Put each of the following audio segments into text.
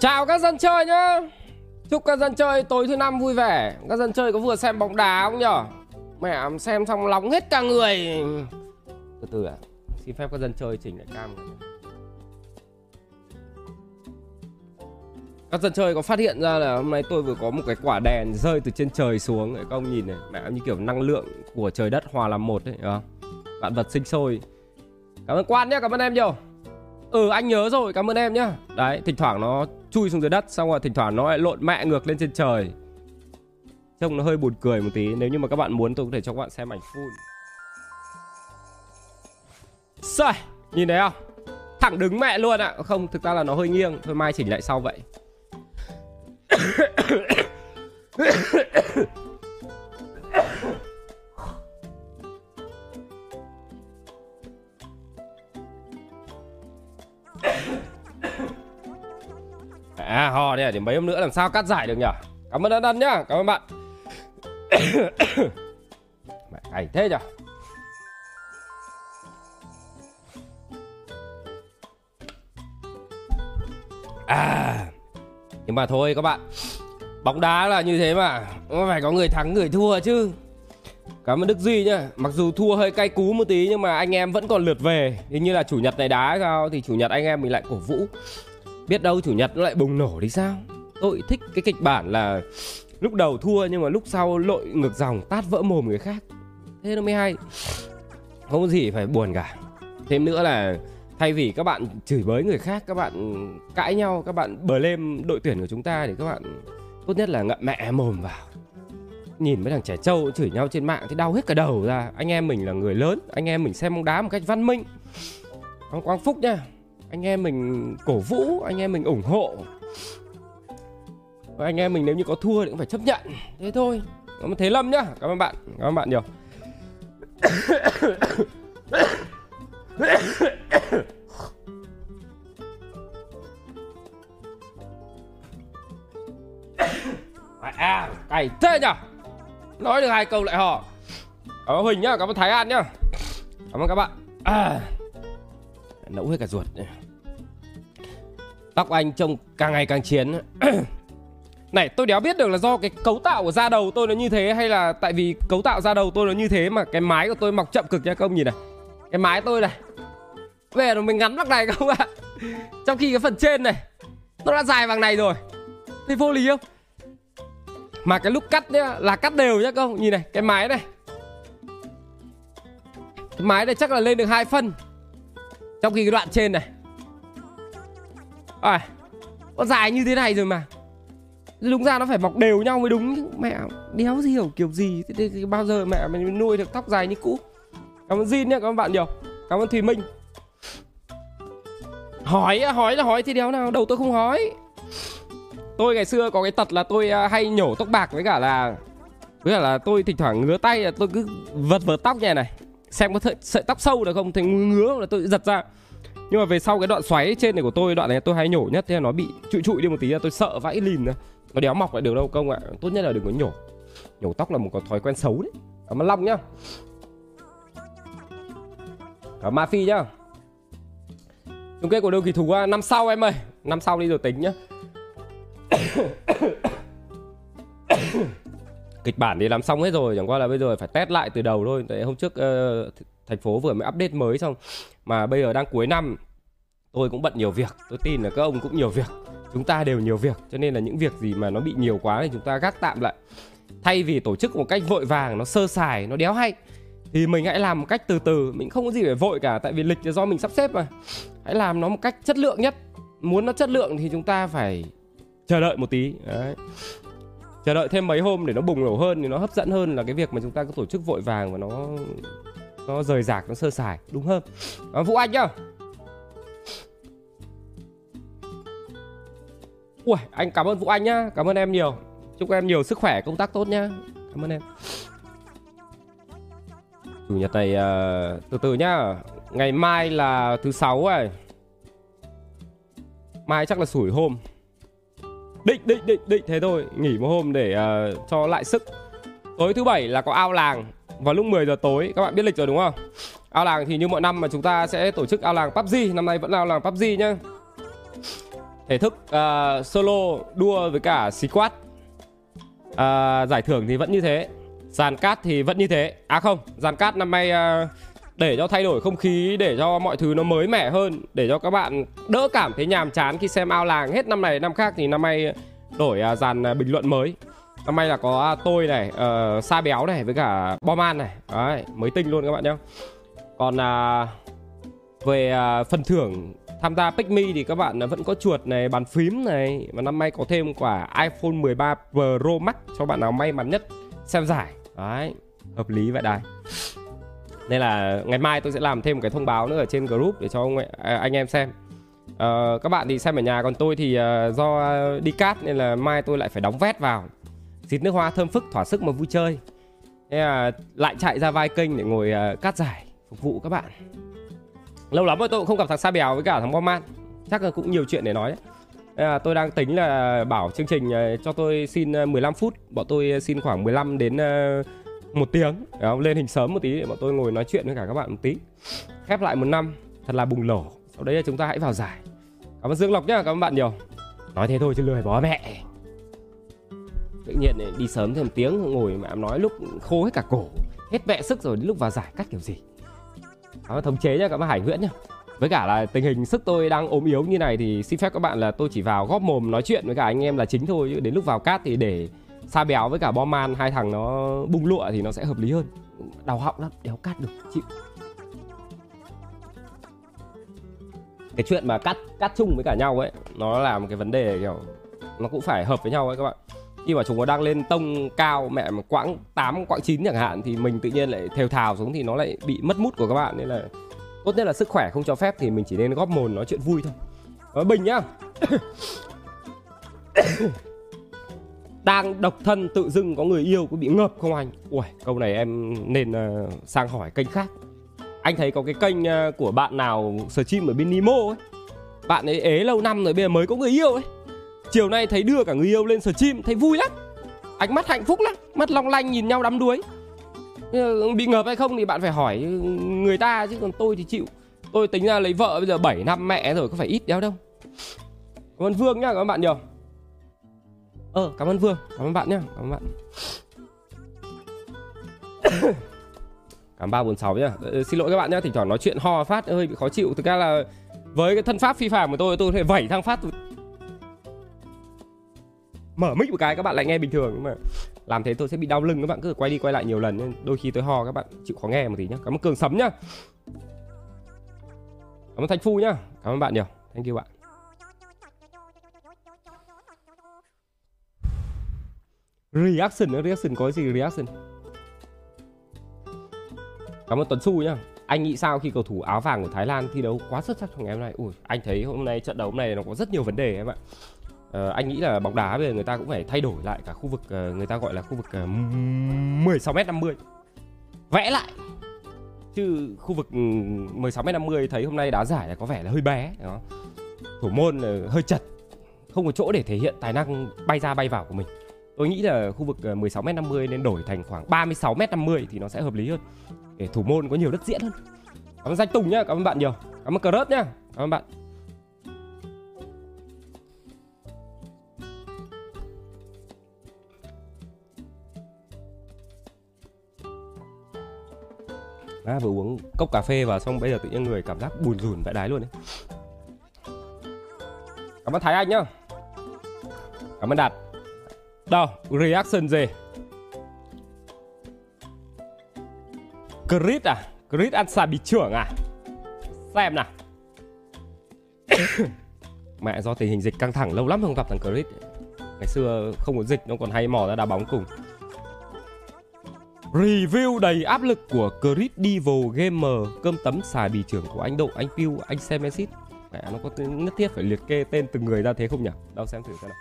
Chào các dân chơi nhá. Chúc các dân chơi tối thứ năm vui vẻ. Các dân chơi có vừa xem bóng đá không nhở? Mẹ xem xong nóng hết cả người. Từ từ ạ. Xin phép các dân chơi chỉnh lại cam. Các dân chơi có phát hiện ra là hôm nay tôi vừa có một cái quả đèn rơi từ trên trời xuống. Các ông nhìn này Mẹ như kiểu năng lượng của trời đất hòa làm một đấy không? Vạn vật sinh sôi. Cảm ơn Quan nhé, cảm ơn em nhiều. Ừ anh nhớ rồi, cảm ơn em nhá. Đấy, thỉnh thoảng nó chui xuống dưới đất Xong rồi thỉnh thoảng nó lại lộn mẹ ngược lên trên trời. Trông nó hơi buồn cười một tí Nếu như mà các bạn muốn tôi có thể cho các bạn xem ảnh full. Rồi, nhìn thấy không? Thẳng đứng mẹ luôn ạ. Không, thực ra là nó hơi nghiêng. Thôi mai chỉnh lại sau vậy. À ho, đây để mấy hôm nữa, làm sao cắt giải được nhở? Cảm ơn Ân Ân nhá, Cảm ơn bạn. Mẹ cày thế nhở? À Nhưng mà thôi các bạn, Bóng đá là như thế mà Phải có người thắng, người thua chứ. Cảm ơn Đức Duy nhá, Mặc dù thua hơi cay cú một tí Nhưng mà anh em vẫn còn lượt về. Hình như là chủ nhật này đá sao, Thì chủ nhật anh em mình lại cổ vũ. Biết đâu chủ nhật nó lại bùng nổ đi sao? Tôi thích cái kịch bản là Lúc đầu thua nhưng mà lúc sau lội ngược dòng Tát vỡ mồm người khác. Thế nó mới hay. Không có gì phải buồn cả. Thêm nữa là Thay vì các bạn chửi bới người khác, Các bạn cãi nhau, Các bạn bờ lên đội tuyển của chúng ta Thì các bạn tốt nhất là ngậm mẹ mồm vào. Nhìn mấy thằng trẻ trâu chửi nhau trên mạng Thì đau hết cả đầu ra. Anh em mình là người lớn, Anh em mình xem bóng đá một cách văn minh. Ông Quang Phúc nha anh em mình cổ vũ, anh em mình ủng hộ. Và anh em mình nếu như có thua thì cũng phải chấp nhận. Thế thôi. Cảm ơn thế lâm nhá. Cảm ơn bạn. Cảm ơn bạn nhiều. À cày thế nhở? Nói được hai câu lại họ cảm ơn huỳnh nhá. Cảm ơn thái an nhá. Cảm ơn các bạn. À nẫu hết cả ruột. Tóc anh trông càng ngày càng chiến. Này, tôi đéo biết được là do cái cấu tạo của da đầu tôi nó như thế Hay là tại vì cấu tạo da đầu tôi nó như thế Mà cái mái của tôi mọc chậm cực nha các ông nhìn này. Cái mái tôi này. Về rồi mình ngắn bằng này không ạ. Trong khi cái phần trên này, Nó đã dài bằng này rồi. Thấy vô lý không? Mà cái lúc cắt nhá, là cắt đều nhá không Nhìn này, cái mái này. Cái mái này chắc là lên được hai phân. Trong khi cái đoạn trên này à, Con dài như thế này rồi mà. Đúng ra nó phải mọc đều nhau mới đúng Mẹ đéo gì hiểu kiểu gì. Thế, thế, Bao giờ mẹ mình nuôi được tóc dài như cũ? Cảm ơn Jin nhé cảm ơn bạn nhiều. Cảm ơn Thùy Minh. Hỏi hỏi là hỏi thì đéo nào Đầu tôi không hỏi. Tôi ngày xưa có cái tật là tôi à, hay nhổ tóc bạc với cả là Với cả là tôi thỉnh thoảng ngứa tay là tôi cứ vật vợt tóc như này. Xem có sợi tóc sâu được không thì ngứa là tôi giật ra nhưng mà về sau cái đoạn xoáy trên này của tôi đoạn này tôi hay nhổ nhất thế là nó bị trụi trụi đi một tí là tôi sợ vãi lìn ra. Nó đéo mọc lại được đâu công ạ. Tốt nhất là đừng có nhổ. Nhổ tóc là một cái thói quen xấu đấy. Cảm ơn long nhá. Cảm ma phi nhá. Chung kết của đơn kỳ thủ năm sau em ơi. Năm sau đi rồi tính nhá. Kịch bản thì làm xong hết rồi chẳng qua là bây giờ phải test lại từ đầu thôi. Tại hôm trước uh, thành phố vừa mới update mới xong mà bây giờ đang cuối năm, tôi cũng bận nhiều việc. Tôi tin là các ông cũng nhiều việc. Chúng ta đều nhiều việc, cho nên là những việc gì mà nó bị nhiều quá thì chúng ta gác tạm lại. Thay vì tổ chức một cách vội vàng, nó sơ sài, nó đéo hay, thì mình hãy làm một cách từ từ. Mình không có gì phải vội cả, tại vì lịch là do mình sắp xếp mà. Hãy làm nó một cách chất lượng nhất. Muốn nó chất lượng thì chúng ta phải chờ đợi một tí. Đấy. Chờ đợi thêm mấy hôm để nó bùng nổ hơn, thì nó hấp dẫn hơn là cái việc mà chúng ta cứ tổ chức vội vàng và nó nó rời rạc nó sơ sài. Đúng hơn. À, vũ anh nhá. Ui anh cảm ơn vũ anh nhá. Cảm ơn em nhiều. Chúc em nhiều sức khỏe công tác tốt nhá. Cảm ơn em. Chủ nhật này uh, từ từ nhá. Ngày mai là thứ sáu rồi. Mai chắc là sủi hôm. Định định định định. Thế thôi nghỉ một hôm để uh, cho lại sức. Tối thứ bảy là có ao làng vào lúc 10 giờ tối. Các bạn biết lịch rồi đúng không? Ao làng thì như mọi năm mà chúng ta sẽ tổ chức ao làng PUBG năm nay vẫn là ao làng PUBG nhá. Thể thức uh, solo đua với cả squad uh, à, giải thưởng thì vẫn như thế. Dàn cát thì vẫn như thế. À không dàn cát năm nay uh, để cho thay đổi không khí để cho mọi thứ nó mới mẻ hơn để cho các bạn đỡ cảm thấy nhàm chán khi xem ao làng. Hết năm này năm khác thì năm nay đổi dàn bình luận mới năm nay là có à, tôi này uh, sa béo này với cả boman này đấy mới tinh luôn các bạn nhé còn uh, về uh, phần thưởng tham gia Pick Me thì các bạn vẫn có chuột này, bàn phím này và năm nay có thêm quả iPhone 13 Pro Max cho bạn nào may mắn nhất xem giải. Đấy, hợp lý vậy đây. Nên là ngày mai tôi sẽ làm thêm một cái thông báo nữa ở trên group để cho ông, anh em xem. Uh, các bạn thì xem ở nhà còn tôi thì uh, do đi cát nên là mai tôi lại phải đóng vét vào xịt nước hoa thơm phức thỏa sức mà vui chơi. Thế là lại chạy ra vai kênh để ngồi ờ, uh, cắt giải phục vụ các bạn. Lâu lắm rồi tôi cũng không gặp thằng Sa Bèo với cả thằng Bom chắc là cũng nhiều chuyện để nói đấy. À, tôi đang tính là bảo chương trình ờ, cho tôi xin ờ, 15 phút. Bọn tôi xin khoảng 15 đến một tiếng. Không? lên hình sớm một tí để bọn tôi ngồi nói chuyện với cả các bạn một tí. Khép lại một năm thật là bùng nổ. Sau đấy là chúng ta hãy vào giải. Cảm ơn Dương Lộc nhá cảm ơn bạn nhiều. Nói thế thôi chứ lười bó mẹ tự nhiên này, đi sớm thêm tiếng ngồi mà em nói lúc khô hết cả cổ hết mẹ sức rồi đến lúc vào giải cắt kiểu gì? Đó, thống chế nhá các bác hải nguyễn nhá. Với cả là tình hình sức tôi đang ốm yếu như này thì xin phép các bạn là tôi chỉ vào góp mồm nói chuyện với cả anh em là chính thôi chứ. Đến lúc vào cát thì để sa béo với cả bom man hai thằng nó bung lụa thì nó sẽ hợp lý hơn. Đau họng lắm đéo cắt được chịu. Cái chuyện mà cắt cắt chung với cả nhau ấy nó là một cái vấn đề kiểu nó cũng phải hợp với nhau ấy các bạn khi mà chúng nó đang lên tông cao mẹ mà quãng 8 quãng 9 chẳng hạn thì mình tự nhiên lại thều thào xuống thì nó lại bị mất mút của các bạn. Nên là tốt nhất là sức khỏe không cho phép thì mình chỉ nên góp mồn nói chuyện vui thôi. Nói bình nhá. Đang độc thân tự dưng có người yêu có bị ngợp không anh? Ui câu này em nên uh, sang hỏi kênh khác. Anh thấy có cái kênh uh, của bạn nào stream ở bên Nemo ấy? Bạn ấy ế lâu năm rồi bây giờ mới có người yêu ấy. Chiều nay thấy đưa cả người yêu lên stream, Thấy vui lắm. Ánh mắt hạnh phúc lắm, Mắt long lanh nhìn nhau đắm đuối. Ờ, bị ngợp hay không thì bạn phải hỏi người ta Chứ, còn tôi thì chịu. Tôi tính ra lấy vợ bây giờ 7 năm mẹ rồi, Có phải ít đéo đâu. Cảm ơn Vương nhá các bạn nhiều. Ờ cảm ơn Vương, Cảm ơn bạn nhá, Cảm ơn bạn. Cảm ba bốn sáu nhá. Ờ, ờ, xin lỗi các bạn nhá, Thỉnh thoảng nói chuyện ho phát, hơi bị khó chịu. Thực ra là với cái thân pháp phi phạm của tôi tôi có thể vẩy thang phát mở mic một cái, các bạn lại nghe bình thường. Nhưng mà làm thế tôi sẽ bị đau lưng các bạn, cứ quay đi quay lại nhiều lần nên đôi khi tôi ho các bạn chịu khó nghe một tí nhá. Cảm ơn cường sấm nhá. Cảm ơn thanh phu nhá. Cảm ơn bạn nhiều. Thank you bạn. Reaction reaction, có gì reaction? Cảm ơn tuấn su nhá. Anh nghĩ sao khi cầu thủ áo vàng của thái lan thi đấu quá xuất sắc trong ngày hôm nay? Ui, anh thấy hôm nay trận đấu hôm nay nó có rất nhiều vấn đề em ạ uh, anh nghĩ là bóng đá bây giờ người ta cũng phải thay đổi lại cả khu vực uh, người ta gọi là khu vực uh, 16 m 50 vẽ lại. Chứ khu vực 16 m 50 thấy hôm nay đá giải là có vẻ là hơi bé đó. thủ môn uh, hơi chật. Không có chỗ để thể hiện tài năng bay ra bay vào của mình. Tôi nghĩ là khu vực 16 m 50 nên đổi thành khoảng 36 m 50 thì nó sẽ hợp lý hơn. Để thủ môn có nhiều đất diễn hơn. Cảm ơn danh tùng nhá cảm ơn bạn nhiều. Cảm ơn cờ rớt nhá cảm ơn bạn. À, vừa uống cốc cà phê và xong bây giờ tự nhiên người cảm giác buồn rùn vẽ đái luôn đấy cảm ơn thái anh nhá. Cảm ơn đạt. Đâu reaction gì? Chris à? Chris ăn xà bị trưởng à? Xem nào. Mẹ do tình hình dịch căng thẳng lâu lắm không gặp thằng Chris ngày xưa không có dịch nó còn hay mò ra đá bóng cùng. Review đầy áp lực của Chris Devil Gamer Cơm tấm xài bì trưởng của anh Độ, anh Piu, anh Semesis Mẹ nó có nhất thiết phải liệt kê tên từng người ra thế không nhỉ? Đâu xem thử xem nào.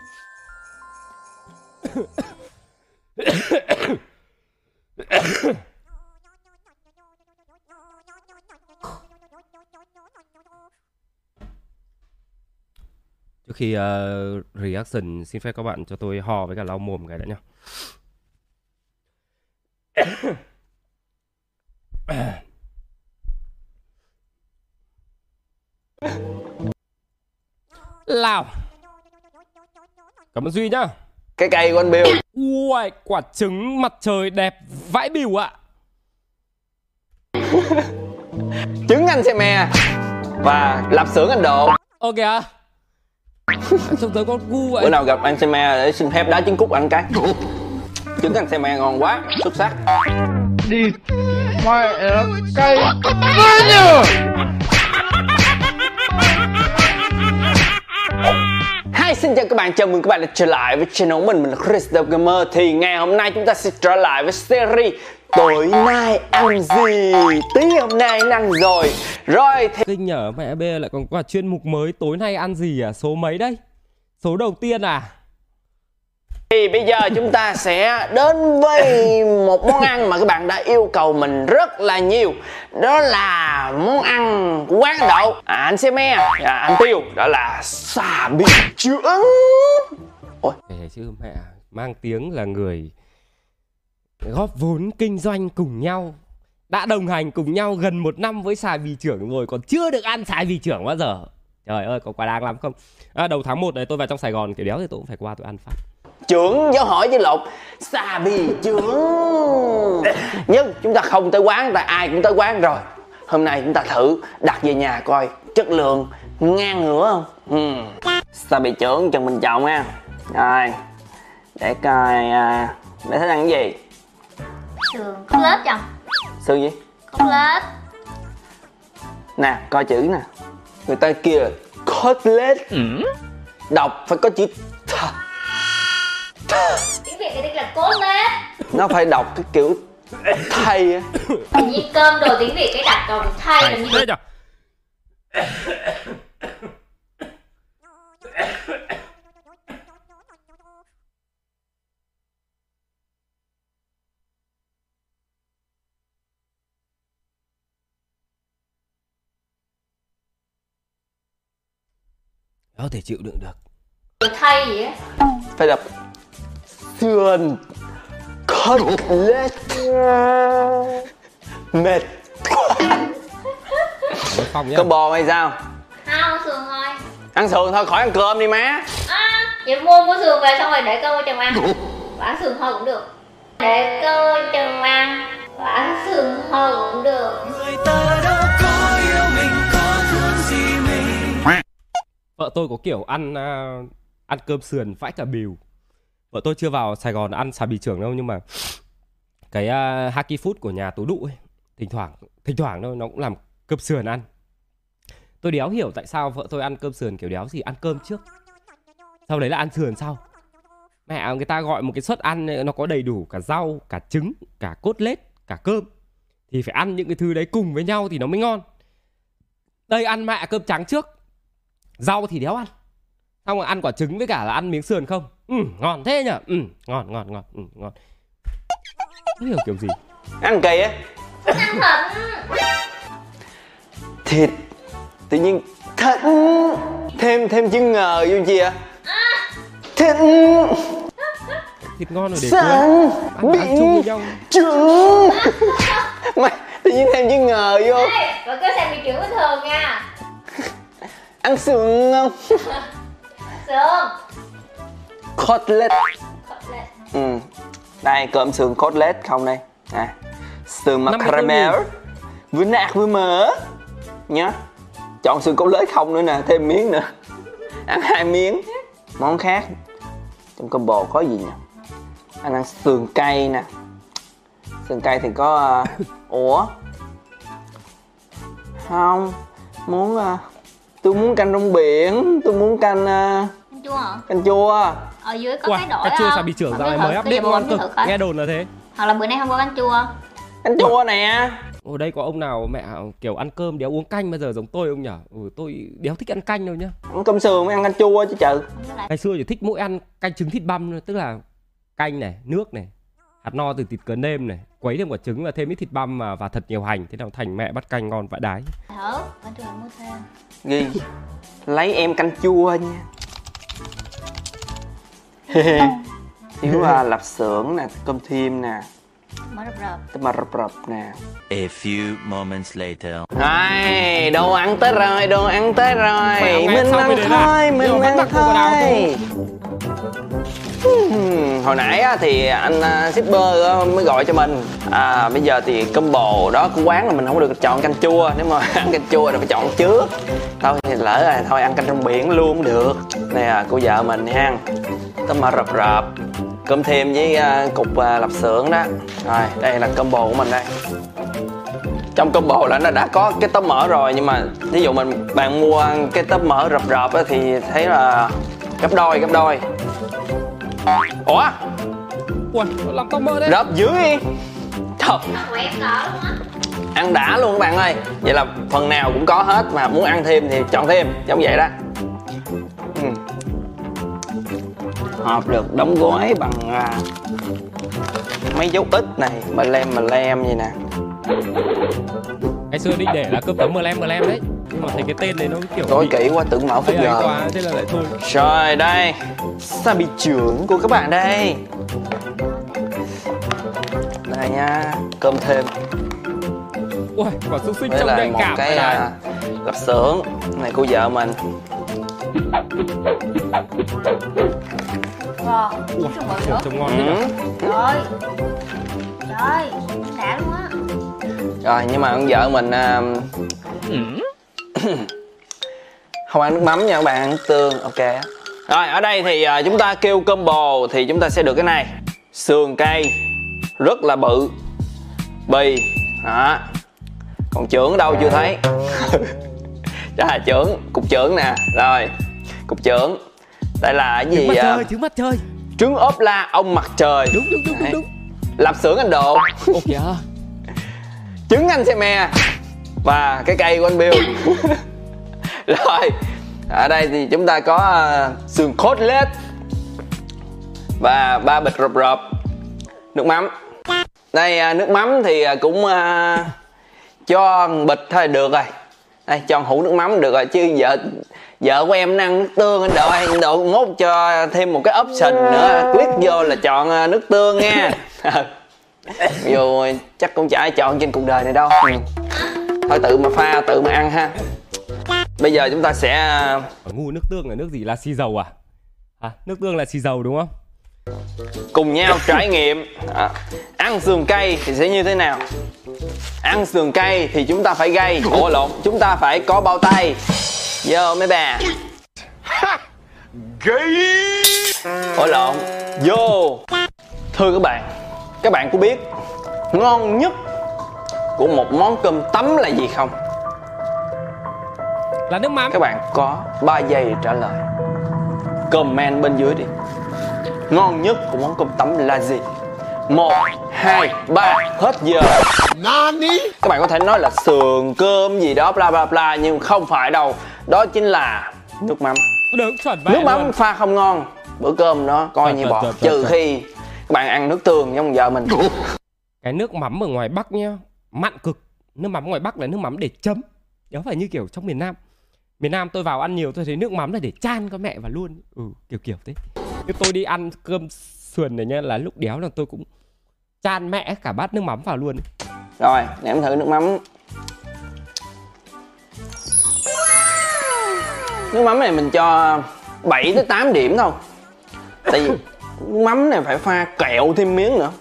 Trước khi uh, reaction xin phép các bạn cho tôi hò với cả lau mồm cái đã nhá. Lào. Cảm ơn Duy nhá. Cái cây của anh Bill. Ui, quả trứng mặt trời đẹp vãi bìu ạ. Trứng anh xe me Và lạp xưởng anh Độ Ơ kìa Trông tới con cu vậy. Bữa nào gặp anh xe me để xin phép đá trứng cút anh cái. Trứng anh xe me ngon quá. Xuất sắc. Đi mẹ nó cay nhiêu Hi, xin chào các bạn, chào mừng các bạn đã trở lại với channel của mình, mình là Crystal Gamer Thì ngày hôm nay chúng ta sẽ trở lại với series Tối nay ăn gì? Tí hôm nay ăn rồi Rồi, thì Kinh nhở mẹ B lại còn quả chuyên mục mới Tối nay ăn gì à? Số mấy đây? Số đầu tiên à? Thì bây giờ chúng ta sẽ đến với một món ăn mà các bạn đã yêu cầu mình rất là nhiều. Đó là món ăn của quán đậu. À, Anh xe me, à, anh tiêu Đó là xà bì trưởng Ôi, chứ mẹ mang tiếng là người góp vốn kinh doanh cùng nhau đã đồng hành cùng nhau gần một năm với xà bì trưởng rồi còn chưa được ăn xà bì trưởng bao giờ. Trời ơi có quá đáng lắm không? À, đầu tháng 1 này tôi vào trong sài gòn kiểu đéo thì tôi cũng phải qua tôi ăn phát trưởng giáo hỏi với lột xà bì trưởng. Nhưng chúng ta không tới quán tại ai cũng tới quán rồi. Hôm nay chúng ta thử đặt về nhà coi chất lượng ngang ngửa không? Ừ. Xà bì trưởng Trần Bình Trọng ha. Rồi Để coi à, Để thích ăn cái gì? Sườn cốt lết chồng. Sườn gì? Cốt lết Nè coi chữ nè. Người ta kia là cutlet Đọc phải có chữ th Tiếng Việt thì đây là cốt lết Nó phải đọc cái kiểu thay á. Nhiên cơm đồ tiếng Việt cái đặt còn thay là như nhở có thể chịu đựng được. Thay gì á? Phải đọc sườn. Cutlet mệt nhá. Có bò hay sao? Không, sườn thôi. Ăn sườn thôi khỏi ăn cơm đi má. À, vậy mua mua sườn về xong rồi để cơm chồng ăn. Bán sườn thôi cũng được. Để cơm chồng ăn. Bán sườn thôi cũng được. Vợ tôi có kiểu ăn à, ăn cơm sườn vãi cả bìu vợ tôi chưa vào sài gòn ăn xà bì trưởng đâu nhưng mà cái à, uh, haki food của nhà tú đụ ấy thỉnh thoảng thỉnh thoảng thôi nó cũng làm cơm sườn ăn. Tôi đéo hiểu tại sao vợ tôi ăn cơm sườn kiểu đéo gì ăn cơm trước. Sau đấy là ăn sườn sau. Mẹ à, người ta gọi một cái suất ăn ờ, nó có đầy đủ cả rau cả trứng cả cốt lết cả cơm. Thì phải ăn những cái thứ đấy cùng với nhau thì nó mới ngon. Đây ăn mẹ cơm trắng trước. Rau thì đéo ăn xong rồi ăn quả trứng với cả là ăn miếng sườn không? Ừ, ngon thế nhở? Ừ, ngon ngon ngon ừ, ngon. Không hiểu kiểu gì. Ăn kỳ á. Ăn thịt thịt tự nhiên thịt. Thêm thêm chữ ngờ vô chi ạ thịt. Thịt ngon rồi để quên ăn, ăn chung với nhau. trứng. Mày tự nhiên thêm chữ ngờ vô. Ê, Và cứ xem bị trưởng bình thường nha. Ăn sườn không Sườn. Cutlet. Cốt lết ừ. Đây cơm sườn cutlet không đây? À sườn mặt 54 caramel với nạc với mỡ. Nhá chọn sườn cutlet không nữa nè thêm miếng nữa. Ăn hai miếng. Món khác. Trong combo có gì nhỉ? Anh ăn sườn cay nè. Sườn cay thì có uh, ủa? Không. Muốn uh, tôi muốn canh rong biển tôi muốn canh uh, Ăn chua hả? canh chua. Ở dưới có Ủa, cái đổi cà chua xà bì trưởng dạo này mới update bây ngon mua cực nghe đồn là thế. Hoặc là bữa nay không có canh chua. Canh chua nè. Ở đây có ông nào mẹ kiểu ăn cơm đéo uống canh bao giờ giống tôi không nhở ừ, tôi đéo thích ăn canh đâu nhá. Ăn cơm sườn mới ăn canh chua chứ lại ngày xưa chỉ thích mỗi ăn canh trứng thịt băm thôi tức là canh này nước này hạt no từ thịt cớn nêm này quấy thêm quả trứng và thêm ít thịt băm mà và thật nhiều hành thế nào thành mẹ bắt canh ngon vãi đái. Mua thêm. Ghi lấy em canh chua nha. Thiếu à, lạp xưởng nè cơm thêm nè. Mới rập rập tôm mà rập rập nè. A few moments later. Rồi, đồ ăn tới rồi, đồ ăn tới rồi. Mình ăn thôi, mình ăn thôi Hmm, hồi nãy á, thì anh à, shipper á, mới gọi cho mình. À bây giờ thì combo đó của quán là mình không được chọn canh chua. Nếu mà ăn canh chua thì phải chọn trước. Thôi thì lỡ rồi thôi ăn canh trong biển luôn cũng được. Nè à, cô vợ mình nha. Tôm mỡ rập rập. Cơm thêm với à, cục à, lạp xưởng đó. Rồi đây là combo của mình đây. Trong combo là nó đã có cái tấm mỡ rồi nhưng mà ví dụ mình bạn mua cái tấm mỡ rập rập á, thì thấy là gấp đôi gấp đôi ủa? Ui làm tao mơ đấy có luôn á. Ăn đã luôn các bạn ơi. Vậy là phần nào cũng có hết mà muốn ăn thêm thì chọn thêm giống vậy đó. Ừ. hộp được đóng gói bằng à, mấy dấu ít này mà lem mà lem vậy nè ngày xưa định để là cơm tấm mờ lem mờ lem đấy. Nhưng mà thấy cái tên đấy nó kiểu tối bị kỹ quá tưởng ấy ấy giờ quá thế là lại thôi. Rồi đây. Sabi trưởng của các bạn đây? Đây nha Cơm thêm. Ui quả xúc xích Đây trông là nhạy một cảm cái này à, lạp xưởng. Này cô vợ mình. Wow trông ngon ừ. trời trời đã luôn á Rồi nhưng mà con vợ mình à, Không ăn nước mắm nha các bạn ăn nước tương Ok. Rồi ở đây thì à, chúng ta kêu combo Thì chúng ta sẽ được cái này. Sườn cây Rất là bự. Bì Đó. Còn trưởng ở đâu chưa thấy? Đó trưởng Cục trưởng nè. Rồi Cục trưởng Đây là cái gì trứng mặt à? trời trứng mặt trời. Trứng ốp la ông mặt trời. Đúng đúng đúng đúng đúng. Lạp xưởng anh Độ ok trứng anh xe me. Và cái cây của anh Bill. Rồi ở đây thì chúng ta có à, sườn cốt lết. Và ba bịch rộp rộp. Nước mắm. Đây à, nước mắm thì à, cũng à, cho bịch thôi được rồi. Đây cho hũ nước mắm được rồi chứ vợ vợ của em ăn nước tương anh độ anh độ mốt cho thêm một cái option nữa. Click vô là chọn nước tương nha dù chắc cũng chả ai chọn trên cuộc đời này đâu. Ừ. thôi tự mà pha tự mà ăn ha. Bây giờ chúng ta sẽ à, ở ngu nước tương là nước gì? Là xì dầu à? À nước tương là xì dầu đúng không? Cùng nhau trải nghiệm. À, ăn sườn cây thì sẽ như thế nào? Ăn sườn cây thì chúng ta phải gây ủa lộn chúng ta phải có bao tay. Vô mấy bà. Ủa lộn. Vô. Thưa các bạn các bạn có biết ngon nhất của một món cơm tấm là gì không? Là nước mắm. Các bạn có 3 giây để trả lời. Comment bên dưới đi. Ngon nhất của món cơm tấm là gì? Một hai ba hết giờ. Các bạn có thể nói là sườn cơm gì đó bla bla bla nhưng không phải đâu. Đó chính là nước mắm. Được chuẩn nước mắm luôn. pha không ngon. Bữa cơm đó coi như bọt trời, trừ khi các bạn ăn nước tương giống vợ mình cái nước mắm ở ngoài bắc nhá mặn cực. Nước mắm ngoài bắc là nước mắm để chấm. Đó phải như kiểu trong miền nam. Miền nam tôi vào ăn nhiều tôi thấy nước mắm là để chan con mẹ vào luôn. Ừ kiểu kiểu thế. Nhưng tôi đi ăn cơm sườn này nhá là lúc đéo là tôi cũng chan mẹ cả bát nước mắm vào luôn. Rồi ném thử nước mắm. Nước mắm này mình cho 7 tới 8 điểm thôi. Tại vì mắm này phải pha kẹo thêm miếng nữa.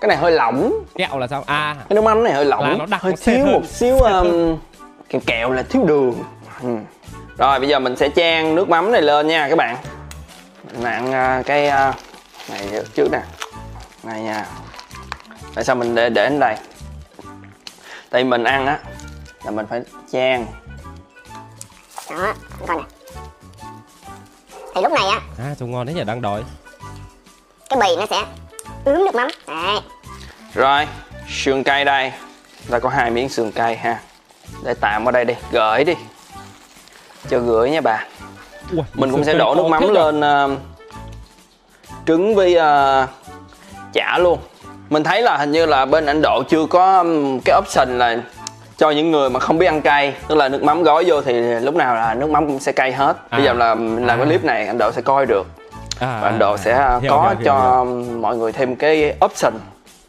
Cái này hơi lỏng. Kẹo là sao? À. Cái nước mắm này hơi Là lỏng nó đặc hơi thiếu hơn. một xíu um, kẹo kẹo là thiếu đường. Ừ. rồi bây giờ mình sẽ chan nước mắm này lên nha các bạn. Mình ăn uh, cái uh, này trước nè. Này nha. Tại sao mình để để đến đây? Tại mình ăn á là mình phải chan. Đó con nè. Thì lúc này á à trông ngon đấy nhỉ? Đang đói cái bì nó sẽ ướm nước mắm. Đấy. Rồi sườn cây đây. Ta có hai miếng sườn cây ha. Để tạm ở đây đi gửi đi. Cho gửi nha bà. Ui, mình cũng sẽ đổ nước mắm lên ờ, trứng với ờ, chả luôn. Mình thấy là hình như là bên Ấn Độ chưa có ừm, cái option là cho những người mà không biết ăn cay. Tức là nước mắm gói vô thì lúc nào là nước mắm cũng sẽ cay hết. Bây À. giờ là mình làm cái À. clip này Ấn Độ sẽ coi được à, và Ấn Độ sẽ ờ, hiểu, có hiểu, hiểu, cho hiểu. mọi người thêm cái option.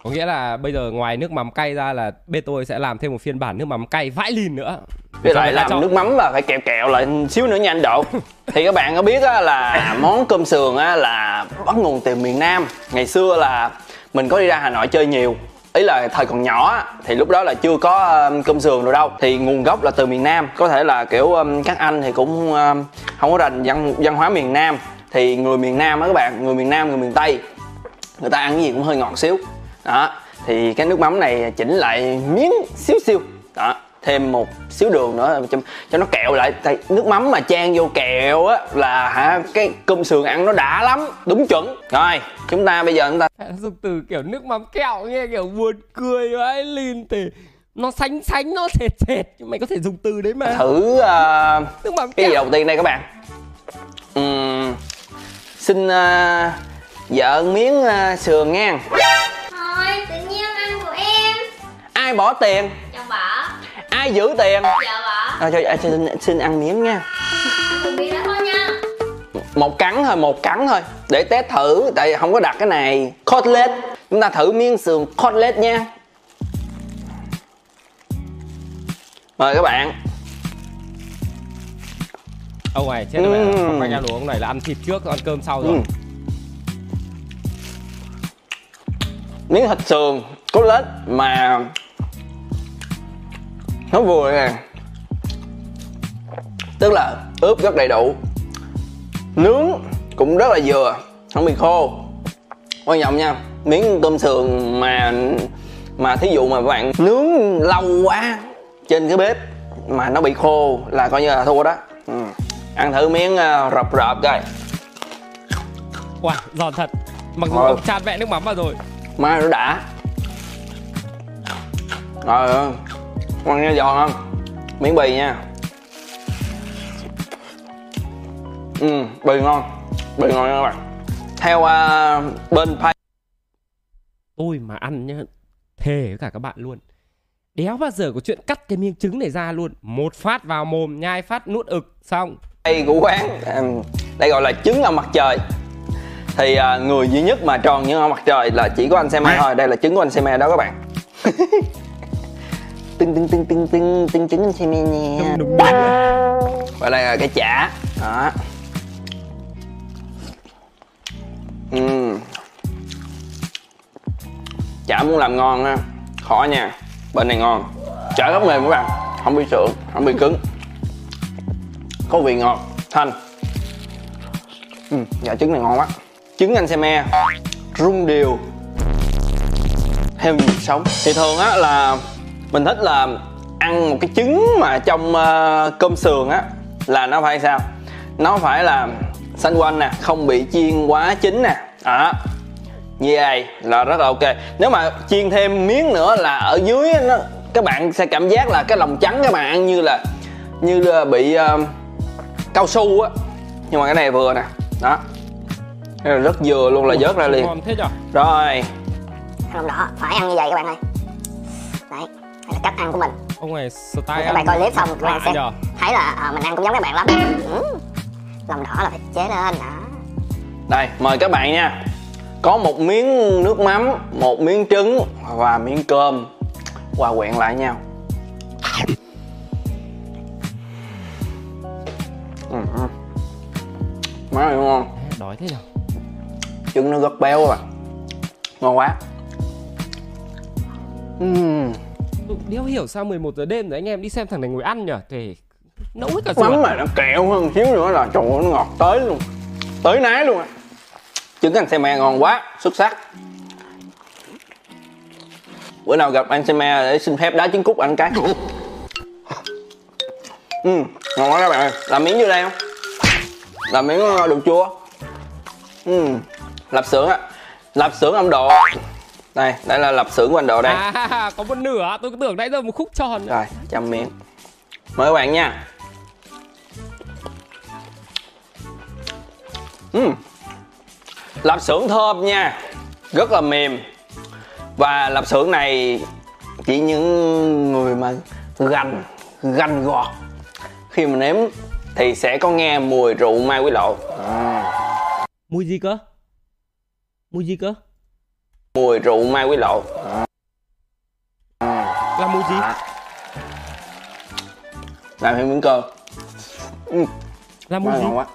Có nghĩa là bây giờ ngoài nước mắm cay ra là bên tôi sẽ làm thêm một phiên bản nước mắm cay vãi lìn nữa. Với lại làm cho- nước mắm và phải kẹo kẹo lại xíu nữa nha anh độ. Thì các bạn có biết á, là món cơm sườn á, là bắt nguồn từ miền Nam. Ngày xưa là mình có đi ra Hà Nội chơi nhiều. Ý là thời còn nhỏ thì lúc đó là chưa có um, cơm sườn rồi đâu. Thì nguồn gốc là từ miền Nam. Có thể là kiểu um, các anh thì cũng um, không có rành văn văn hóa miền Nam thì người miền Nam á các bạn người miền Nam người miền Tây người ta ăn cái gì cũng hơi ngọt xíu. Đó thì cái nước mắm này chỉnh lại miếng xíu xíu. Đó thêm một xíu đường nữa cho, cho nó kẹo lại. Tại nước mắm mà chan vô kẹo á là hả cái cơm sườn ăn nó đã lắm đúng chuẩn. Rồi chúng ta bây giờ chúng ta dùng từ kiểu nước mắm kẹo nghe kiểu buồn cười vãi lìn thì nó sánh sánh nó sệt sệt. Nhưng mày có thể dùng từ đấy mà. Thử ờ, nước mắm cái kẹo. gì đầu tiên đây các bạn xin ờ, vợ miếng ờ, sườn nha. Thôi, tự nhiên ăn của em. Ai bỏ tiền? Chồng bỏ. Ai giữ tiền? Vợ bỏ. À, cho, xin, xin ăn miếng nha. Một cắn thôi một cắn thôi. Để test thử tại không có đặt cái này. Cotlet. Chúng ta thử miếng sườn cotlet nha. Mời các bạn ông này chết rồi Ừm. không anh em đúng ông này là ăn thịt trước ăn cơm sau rồi Ừ. miếng thịt sườn cotlet mà nó vừa nè tức là ướp rất đầy đủ nướng cũng rất là vừa không bị khô quan trọng nha miếng tôm sườn mà mà thí dụ mà các bạn nướng lâu quá trên cái bếp mà nó bị khô là coi như là thua đó ừ. Ăn thử miếng uh, rập rập coi. Wow giòn thật. Mặc dù Ờ. ông chan vẹ nước mắm vào rồi. Mai nó đã. Rồi ngon nha giòn không? Miếng bì nha. Ừ bì ngon. Bì ngon nha các bạn. Theo à, bên pay tôi mà ăn nhá thề với cả các bạn luôn. Đéo bao giờ có chuyện cắt cái miếng trứng này ra luôn. Một phát vào mồm nhai phát nuốt ực xong của quán. Đây gọi là trứng ở mặt trời. Thì à, người duy nhất mà tròn như ở mặt trời là chỉ có anh Seme thôi. Đây là trứng của anh Seme đó các bạn. Tưng tưng tưng tưng tưng tưng trứng anh Trông đúng đúng và đây là cái chả. Đó. Ừm. chả muốn làm ngon á khó nha. Bên này ngon. Chả rất mềm các bạn. Không bị sượng không bị cứng có vị ngọt thanh. Ừ, dạ trứng này ngon quá. Trứng anh xe me. Rung đều. Theo nhịp sống. Thì thường á là mình thích là ăn một cái trứng mà trong uh, cơm sườn á là nó phải sao? Nó phải là xanh quanh nè không bị chiên quá chín nè. Đó. Như vậy là rất là ok. Nếu mà chiên thêm miếng nữa là ở dưới á, nó các bạn sẽ cảm giác là cái lòng trắng các bạn ăn như là như là bị uh, cao su á. Nhưng mà cái này vừa nè. Đó. Cái này rất vừa luôn là vớt ra liền. rồi. Lòng đỏ phải ăn như vậy các bạn ơi. Đấy đây là cách ăn của mình. Ông này style các bạn coi clip xong các bạn sẽ nhở thấy là à, mình ăn cũng giống các bạn lắm. Ừ. lòng đỏ là phải chế lên đó. Đây mời các bạn nha. Có một miếng nước mắm một miếng trứng và miếng cơm. Hòa quyện lại nhau Ừ, má ơi ngon. Đói thế nhở trứng nó rất béo à ngon quá. Tôi đéo hiểu sao 11 giờ đêm rồi anh em đi xem thằng này ngồi ăn nhở? Thì nấu hết cả mắm ruột mà nó kẹo hơn xíu nữa là trời nó ngọt tới luôn. Tới nái luôn á. Trứng anh xe me ngon quá xuất sắc. Bữa nào gặp anh xe me để xin phép đá trứng cút anh cái ừ ngon quá các bạn ơi. Làm miếng vô đây không? Làm miếng ờ, đường chua. Ừ lạp xưởng á lạp xưởng ông độ. Đây đây là lạp xưởng của anh độ đây. À có một nửa. Tôi cứ tưởng nãy giờ một khúc tròn rồi chăm miếng. Mời các bạn nha. Ừm. lạp xưởng thơm nha. Rất là mềm. Và lạp xưởng này chỉ những người mà gành gành gọt khi mà nếm thì sẽ có nghe mùi rượu mai quý lộ. Mùi gì cơ? Mùi gì cơ? Mùi rượu mai quý lộ. Là mùi gì? Làm thêm miếng cơm. Là quá mùi gì? quá.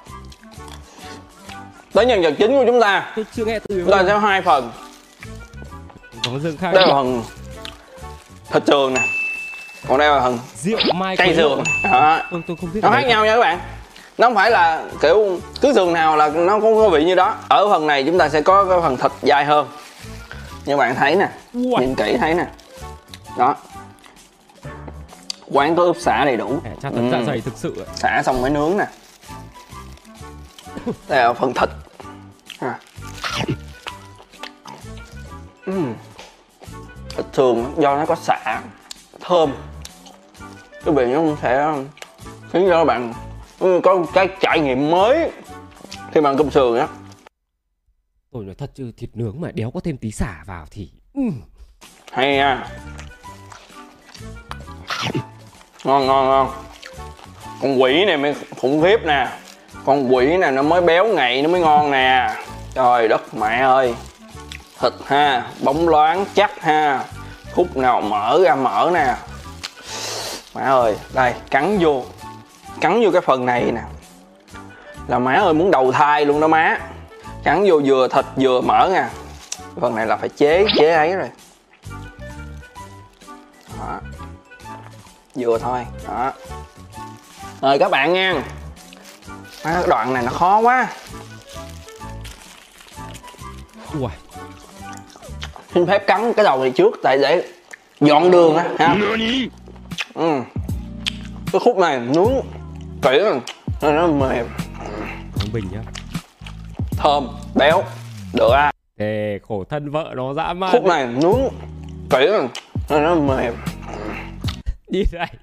Tới nhân vật chính của chúng ta. Tôi chưa nghe từ chúng ta sẽ hai phần. Có dương khai đây là phần thịt sườn nè còn đây là phần Rượu mai cây lộ. đó. Tôi, tôi không biết nó khác nhau nha các bạn. Nó không phải là kiểu cứ sườn nào là nó cũng có vị như đó. Ở phần này chúng ta sẽ có cái phần thịt dai hơn. Như bạn thấy nè Uầy. nhìn kỹ thấy nè. Đó. Quán có ướp xả đầy đủ. À, Cha tấn dạ Ừ. dày thực sự xả xong mới nướng nè. Đây là phần thịt. À. Ừm. thịt thường do nó có xả thơm cái vị nó sẽ khiến cho bạn ừ, có cái trải nghiệm mới khi ăn cơm sườn á. Tôi nói thật chứ thịt nướng mà đéo có thêm tí xả vào thì ừ. hay nha. Ngon ngon ngon. Con quỷ này mới khủng khiếp nè. Con quỷ này nó mới béo ngậy nó mới ngon nè. Trời đất mẹ ơi. Thịt ha bóng loáng chắc ha. Khúc nào mở ra mở nè má ơi đây cắn vô cắn vô cái phần này nè. Là má ơi muốn đầu thai luôn đó má cắn vô vừa thịt vừa mỡ nè phần này là phải chế chế ấy rồi. Đó. vừa thôi đó. Rồi các bạn nha. Má, cái đoạn này nó khó quá. Uầy. xin phép cắn cái đầu này trước tại để dọn đường á ha ừ. cái khúc này nướng kỹ rồi nó mềm. Không bình nhá. Thơm béo được à Thề khổ thân vợ nó dã man khúc này nướng kỹ rồi nó mềm. Nhìn này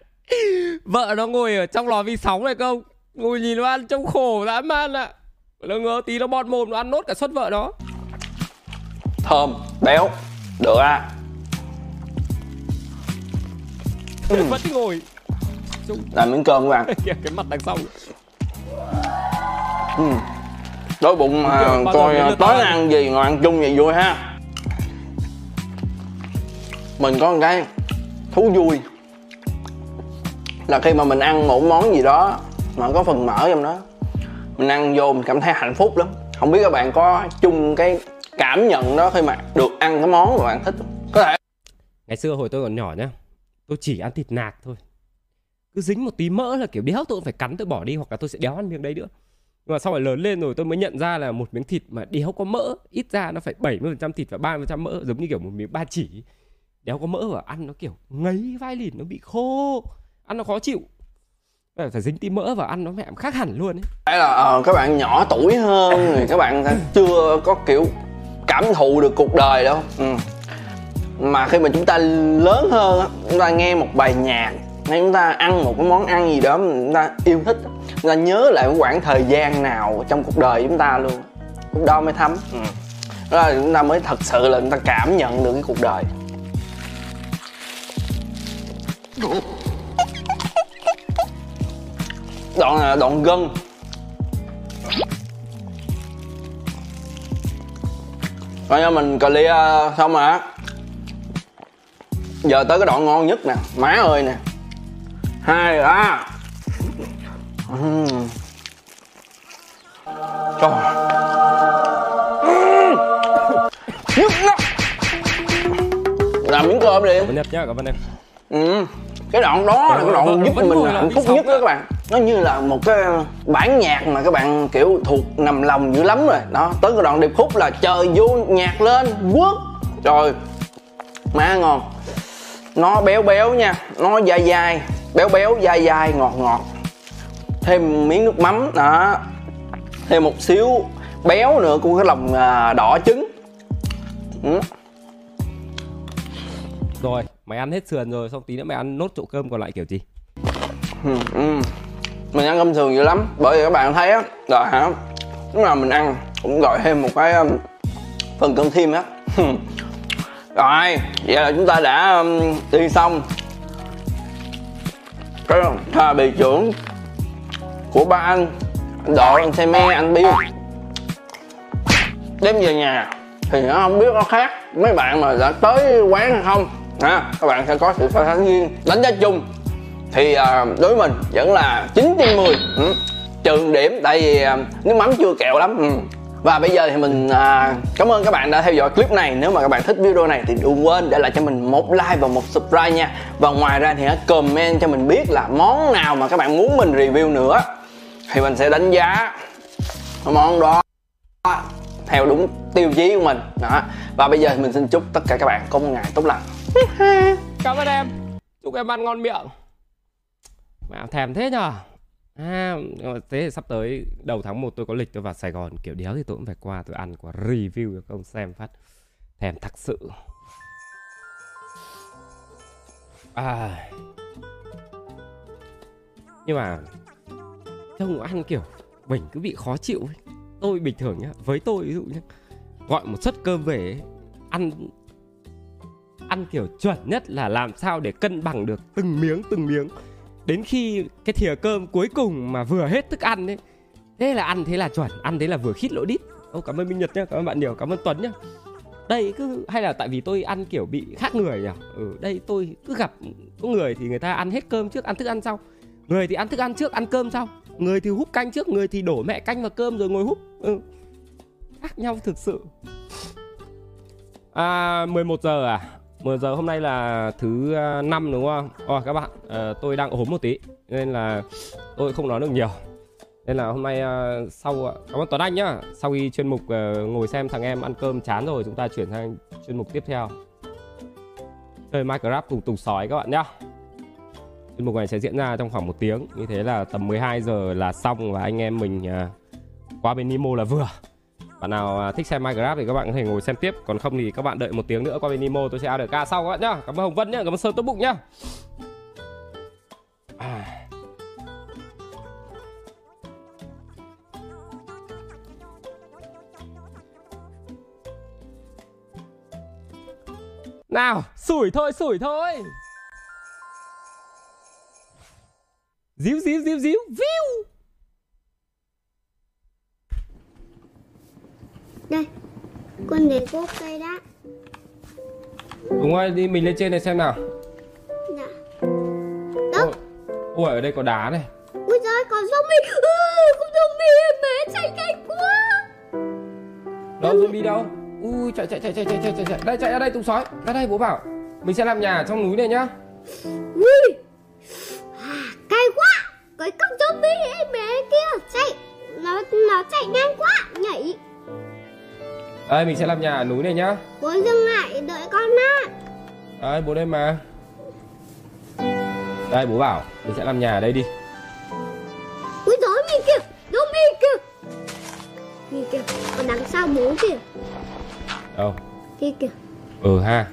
Vợ nó ngồi ở trong lò vi sóng này không? Ngồi nhìn nó ăn trông khổ dã man ạ. Nó ngờ tí nó bọt mồm nó ăn nốt cả suất vợ nó. Thơm béo được à Vẫn ngồi. Làm miếng cơm các bạn. Kìa cái mặt đằng sau. Đói bụng mà coi tối ăn? ăn gì ngồi ăn chung vậy vui ha. Mình có một cái thú vui. Là khi mà mình ăn một món gì đó mà có phần mỡ trong đó mình ăn vô mình cảm thấy hạnh phúc lắm. Không biết các bạn có chung cái cảm nhận đó khi mà được ăn cái món mà bạn thích không? có thể. Ngày xưa hồi tôi còn nhỏ nhá Tôi chỉ ăn thịt nạc thôi. Cứ dính một tí mỡ là kiểu đéo tôi cũng phải cắn tôi bỏ đi Hoặc là tôi sẽ đéo ăn miếng đấy nữa. Nhưng mà sau này lớn lên rồi tôi mới nhận ra là một miếng thịt mà đéo có mỡ Ít ra nó phải 70% thịt và 30% mỡ Giống như kiểu một miếng ba chỉ. Đéo có mỡ và ăn nó kiểu ngấy vai lìn Nó bị khô. Ăn nó khó chịu. Phải phải dính tí mỡ và ăn nó mẹ khác hẳn luôn ấy. Phải là ờ, các bạn nhỏ tuổi hơn thì các bạn chưa có kiểu cảm thụ được cuộc đời đâu. Ừ mà khi mà chúng ta lớn hơn á, chúng ta nghe một bài nhạc hay chúng ta ăn một cái món ăn gì đó mà chúng ta yêu thích chúng ta nhớ lại một khoảng thời gian nào trong cuộc đời chúng ta luôn. Lúc đó mới thấm. Ừ. đó là chúng ta mới thật sự là chúng ta cảm nhận được cái cuộc đời. Đoạn là đoạn gân. Coi như mình clear xong rồi á Giờ tới cái đoạn ngon nhất nè. Má ơi nè. Hai ba. Uhm. Trời. Uhm. Làm miếng cơm đi. Em nhá, cảm ơn em. Ừ. Cái đoạn đó là cái đoạn giúp mình là hạnh phúc nhất đó các bạn. Nó như là một cái bản nhạc mà các bạn kiểu thuộc nằm lòng dữ lắm rồi. Đó, tới cái đoạn điệp khúc là trời vô nhạc lên quất Trời, má ngon Nó béo béo nha, nó dai dai Béo béo dai dai, ngọt ngọt. Thêm miếng nước mắm, đó. Thêm một xíu béo nữa của cái lòng à, đỏ trứng. Ừ. Rồi, mày ăn hết sườn rồi Xong tí nữa mày ăn nốt chỗ cơm còn lại kiểu gì? Ừ, ừ. mình ăn cơm sườn dữ lắm bởi vì các bạn thấy á là hả lúc nào mình ăn cũng gọi thêm một cái um, phần cơm thêm á rồi vậy là chúng ta đã um, đi xong. Cái thà bị trưởng của ba anh anh đội anh xe me anh biêu đem về nhà thì nó không biết nó khác. Mấy bạn mà đã tới quán hay không à, các bạn sẽ có sự so sánh riêng. Đánh giá chung thì à, đối với mình vẫn là 9 trên 10 ừ. trừ điểm tại vì à, nước mắm chưa kẹo lắm. Ừ và bây giờ thì mình à, cảm ơn các bạn đã theo dõi clip này. Nếu mà các bạn thích video này thì đừng quên để lại cho mình một like và một subscribe nha. Và ngoài ra thì hãy comment cho mình biết là món nào mà các bạn muốn mình review nữa. Thì mình sẽ đánh giá món đó theo đúng tiêu chí của mình. Đó. Và bây giờ thì mình xin chúc tất cả các bạn có một ngày tốt lành. Cảm ơn em. Chúc em ăn ngon miệng. Mà thèm thế nhờ. À, thế sắp tới đầu tháng 1 tôi có lịch tôi vào Sài Gòn. Kiểu đéo thì tôi cũng phải qua tôi ăn qua review cho các ông xem phát. Thèm thật sự. À. Nhưng mà trông ăn kiểu mình cứ bị khó chịu ấy. tôi bình thường nhá với tôi ví dụ nhá gọi một suất cơm về ấy, ăn ăn kiểu chuẩn nhất là làm sao để cân bằng được từng miếng từng miếng đến khi cái thìa cơm cuối cùng mà vừa hết thức ăn ấy thế là ăn thế là chuẩn ăn thế là vừa khít lỗ đít. Ô, cảm ơn minh nhật nhá cảm ơn bạn nhiều cảm ơn tuấn nhá. Đây cứ hay là tại vì tôi ăn kiểu bị khác người nhỉ? Ở đây tôi cứ gặp có người thì người ta ăn hết cơm trước ăn thức ăn sau. Người thì ăn thức ăn trước ăn cơm sau. Người thì húp canh trước người thì đổ mẹ canh vào cơm rồi ngồi húp. Ừ. khác nhau thực sự. À 11 giờ à? 10 giờ hôm nay là thứ à, năm đúng không? Ồ các bạn, à, tôi đang ốm một tí nên là tôi không nói được nhiều. Nên là hôm nay à, sau à, cảm ơn Tuấn Anh nhá. Sau khi chuyên mục à, ngồi xem thằng em ăn cơm chán rồi, chúng ta chuyển sang chuyên mục tiếp theo. Chơi Minecraft cùng tùng sói các bạn nhá. Chuyên mục này sẽ diễn ra trong khoảng một tiếng, như thế là tầm 12 giờ là xong và anh em mình à, qua bên Nemo là vừa. Bạn nào à, thích xem Minecraft thì các bạn có thể ngồi xem tiếp. Còn không thì các bạn đợi một tiếng nữa qua bên Nemo tôi sẽ ADK sau các bạn nhá. Cảm ơn Hồng Vân nhá, cảm ơn Sơn tốt bụng nhá. À. Nào, sủi thôi, sủi thôi. Díu, díu, díu, díu, víu. Đây Con để cốt cây đó. Đúng rồi đi mình lên trên này xem nào. Dạ. Đất Ôi ở đây có đá này. Ui trời có zombie. Ừ, Con zombie mẹ chạy nhanh quá. Đâu zombie đâu? Ui chạy chạy chạy chạy chạy chạy chạy. Đây chạy ra đây tùng sói. Ra đây bố bảo. Mình sẽ làm nhà trong núi này nhá. Ui. À, Cay quá. Cái con zombie ấy bé kia. Chạy. Nó, nó chạy nhanh quá. Đây mình sẽ làm nhà ở núi này nhá Bố dừng lại đợi con á. Đây bố đây mà Đây bố bảo Mình sẽ làm nhà ở đây đi Ui giời mình kìa, zombie kìa. Kìa kìa, còn đằng sau bố kìa. Đâu Kìa kìa. Ừ ha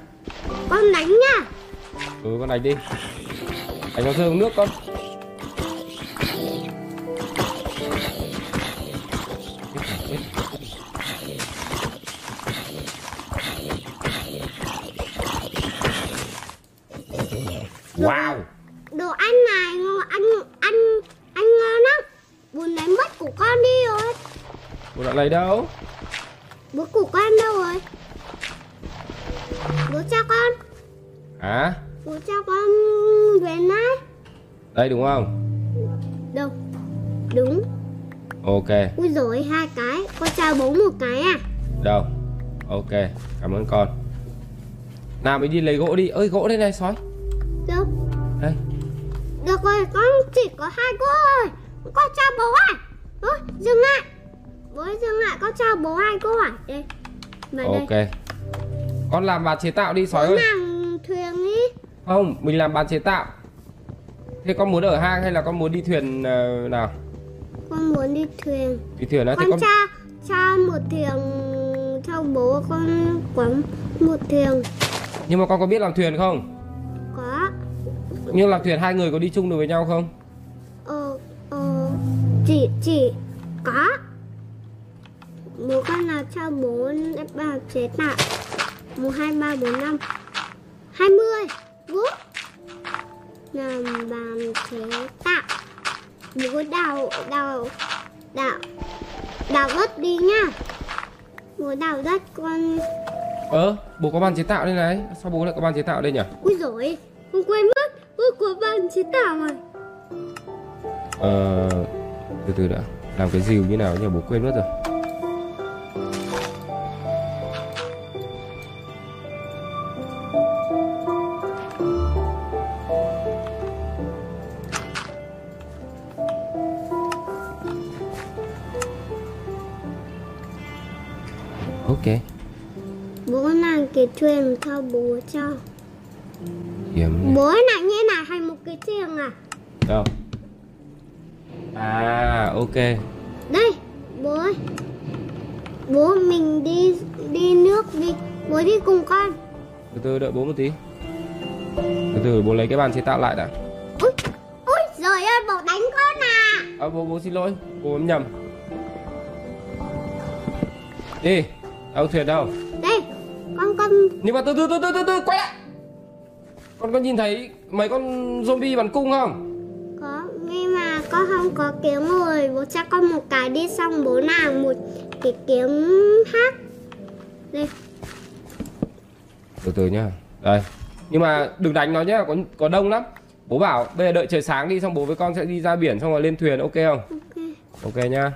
Con đánh nha. Ừ con đánh đi Đánh nó rơi xuống nước con đâu Bố của con đâu rồi? Bố cho con, Hả bố cho con về này. Đây đúng không Đâu? Đúng. Ok Ui rồi hai cái, con cho bố một cái à? Đâu Ok Cảm ơn con Nào mình đi lấy gỗ đi ơi gỗ đây này sói Đâu? Đây Được rồi, con chỉ có hai cô rồi. Con cho bố à? Ôi, dừng lại. Lại, con cho bố hai cô à? Đây. Mà đây. Ok Con làm bàn chế tạo đi sói ơi làm thuyền đi. Không mình làm bàn chế tạo Thế con muốn ở hang hay là con muốn đi thuyền ờ, nào Con muốn đi thuyền. Đi thuyền á Thế Con con cho cho một thuyền cho bố con quấn một thuyền Nhưng mà con có biết làm thuyền không có Nhưng làm thuyền hai người có đi chung được với nhau không ờ ờ chỉ chỉ có bố con là cho bố bà chế tạo một hai ba bốn năm. Hai mươi. Bố. Làm bàn chế tạo bố đào đào đào đào đất đi nha. Bố đào đất con. Ờ bố có bàn chế tạo đây này. Sao bố lại có bàn chế tạo đây nhỉ? Ui rồi Con quên mất. Ôi của bạn chế tạo rồi Ờ, từ từ đã. Làm cái dìu như nào nhỉ? Bố quên mất rồi thuyền cho bố cho. Kiếm Bố lại như này thành một cái thuyền à? Đâu? À ok. Đây bố ơi. Bố mình đi đi nước đi. Bố đi cùng con. Từ từ đợi bố một tí. Từ từ bố lấy cái bàn chế tạo lại đã. Ui, ui rồi ơi bố đánh con à? À, bố bố xin lỗi. Bố nhầm. Đi đâu thuyền đâu nhưng mà từ từ từ từ từ từ quay lại. Con có nhìn thấy mấy con zombie bắn cung không? Có Nhưng mà con không có kiếm rồi Bố cho con một cái đi xong bố làm một cái kiếm khác Đây. Từ từ nhá. Đây. Nhưng mà đừng đánh nó nhá có có đông lắm. Bố bảo bây giờ đợi trời sáng đi xong bố với con sẽ đi ra biển xong rồi lên thuyền ok không? Ok. Ok nhá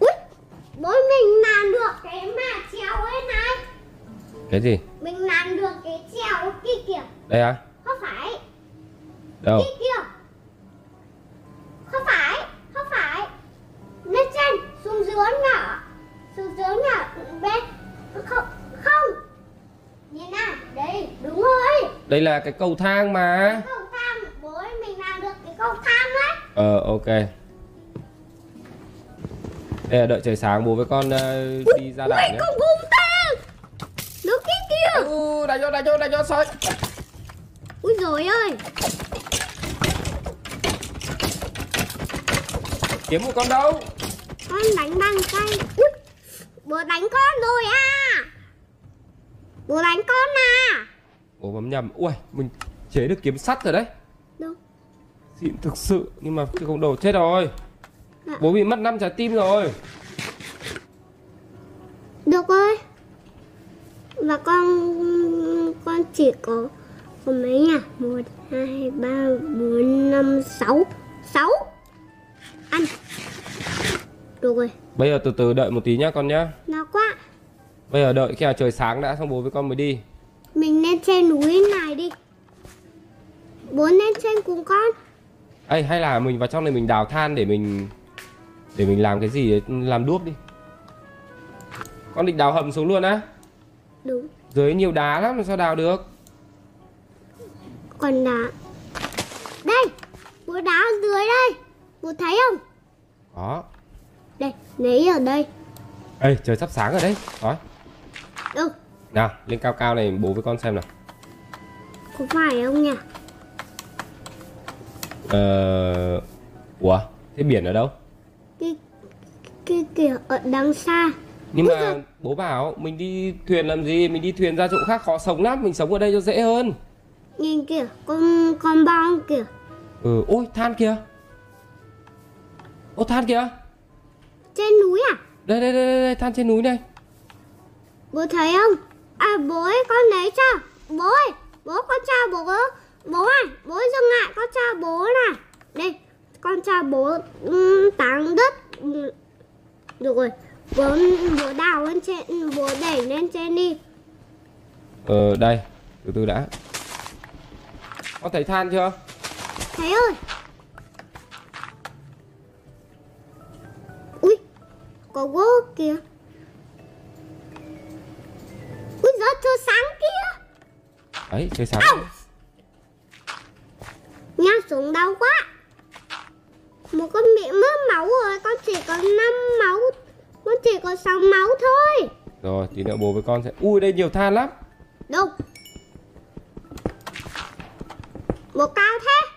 Ui Bố mình làm được cái mà treo ấy này cái gì? Mình làm được cái treo kia kìa. Đây à? Không phải. Đâu? Kia kìa. Không phải Không phải. Lên trên Xuống dưới nhỏ. Xuống dưới nhỏ Bên Không Không. Nhìn nào Đây Đúng rồi. Đây là cái cầu thang mà. Cầu thang Bố ơi mình làm được cái cầu thang đấy. Ờ ok. Đây là đợi trời sáng bố với con ờ, đi ra đảo nhé. Con bùm tang Nó kia. Ừ, đánh cho đánh cho đánh cho soi. Ui rồi ơi. Kiếm một con đâu? Con đánh bằng tay. Bố đánh con rồi à. Bố đánh con à bố bấm nhầm. Ui mình chế được kiếm sắt rồi đấy. Đâu? Xịn thực sự nhưng mà cái cộng đồ chết rồi. Dạ. bố bị mất năm trái tim rồi. Được ơi Và con Con chỉ có Có mấy nhỉ? Một hai ba bốn năm sáu. Sáu? Ăn. Được rồi. Bây giờ từ từ đợi một tí nhá con nhá. Nó quá. Bây giờ đợi khi nào trời sáng đã xong bố với con mới đi. Mình lên trên núi này đi. Bố lên trên cùng con. Ê, hay là mình vào trong này mình đào than để mình để mình làm cái gì ấy, làm đuốc đi. Con định đào hầm xuống luôn á Đúng. Dưới nhiều đá lắm làm sao đào được? Còn đá Đây Bố đá ở dưới đây. Bố thấy không? Đó Đây Lấy ở đây. Ê, trời sắp sáng rồi đấy. Đó. Đâu? Nào lên cao cao này bố với con xem nào. Có phải không nhỉ? Ờ ủa thế biển ở đâu? Cái Cái kìa ở đằng xa nhưng mà bố bảo mình đi thuyền làm gì? Mình đi thuyền ra chỗ khác khó sống lắm mình sống ở đây cho dễ hơn. Nhìn kìa Con con bong kìa. Ừ ôi than kìa. Ô than kìa. Trên núi à? Đây đây đây, đây, than trên núi này. Bố thấy không? À bố ơi con lấy cho. Bố ơi Bố con cho bố. Bố ơi Bố dừng lại con cho bố này Đây Con cho bố um, táng đất. Được rồi Bố, bố đào lên trên Bố đẩy lên trên đi. Ờ đây từ từ đã. Con thấy than chưa? Thấy ơi Ui Có gỗ kìa. Ui gió chưa sáng kia. Đấy trời sáng. Au! Nha xuống đau quá. Một con bị mất máu rồi Con chỉ có 5 máu Chỉ có 6 máu thôi. Rồi tí nữa bố với con sẽ ui đây nhiều than lắm. Đâu Bộ cao thế.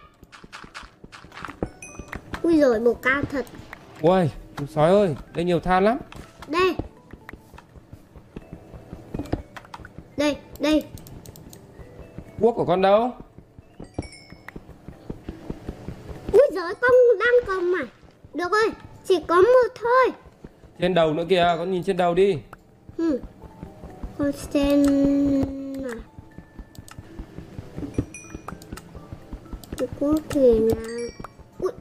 Ui rồi bộ cao thật. Ui sói ơi đây nhiều than lắm. Đây. Đây Đây. Cuốc của con đâu? Ui giời con đang cầm mà Được ơi Chỉ có một thôi trên đầu nữa kìa con nhìn trên đầu đi ừ. Con xem nào có thể Ui.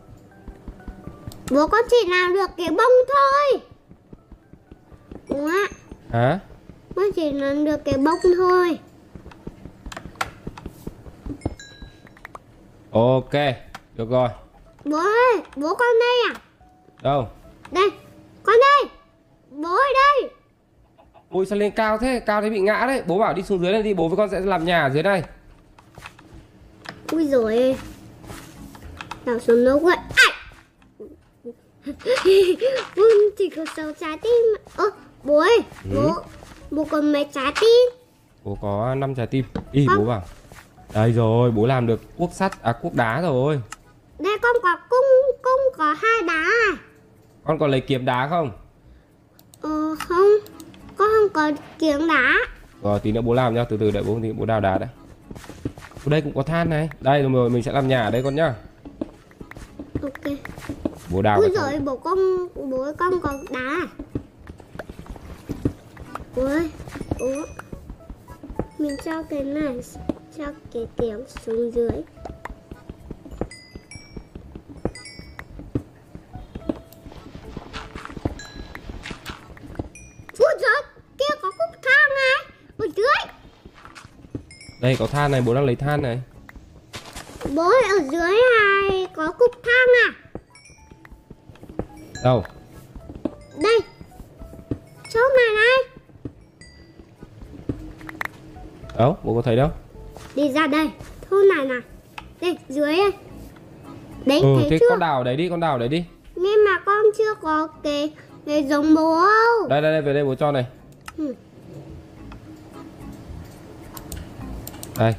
bố con chỉ làm được cái bông thôi bố ạ Hả? con chỉ làm được cái bông thôi Ok, được rồi. bố ơi bố con đây à Đâu? đây con đây bố ở đây Ui sao lên cao thế? Cao thế bị ngã đấy. Bố bảo đi xuống dưới này đi, bố với con sẽ làm nhà ở dưới này. ui rồi đảo xuống đâu vậy Ai! con chỉ có sáu trái tim ơ bố ơi bố bố còn mấy trái tim Bố có 5 trái tim. Đi Không. bố bảo. Đây rồi, bố làm được cuốc sắt à cuốc đá rồi. đây con có cung cung có hai đá à Con còn lấy kiếm đá không? ờ không con không có kiếm đá Rồi tí nữa bố làm nhá, từ từ đợi bố tí bố đào đá đã. Ở đây cũng có than này. Đây rồi mình sẽ làm nhà ở đây con nhá. ok Bố đào ui rồi bố con bố con có đá à bố ơi bố mình cho cái này cho cái tiếng xuống dưới rồi kia có cúc thang này ở dưới Đây có than này, bố đang lấy than này. bố ở dưới này có cục thang à Đâu? đây chỗ này này Đâu? Bố có thấy đâu? đi ra đây thu này này đây dưới đây đấy Ừ, thấy thế chưa con đào đấy đi, con đào đấy đi. nhưng mà con chưa có cái cái giống bố đâu Đây đây đây về đây bố cho này. Ừ. Đây.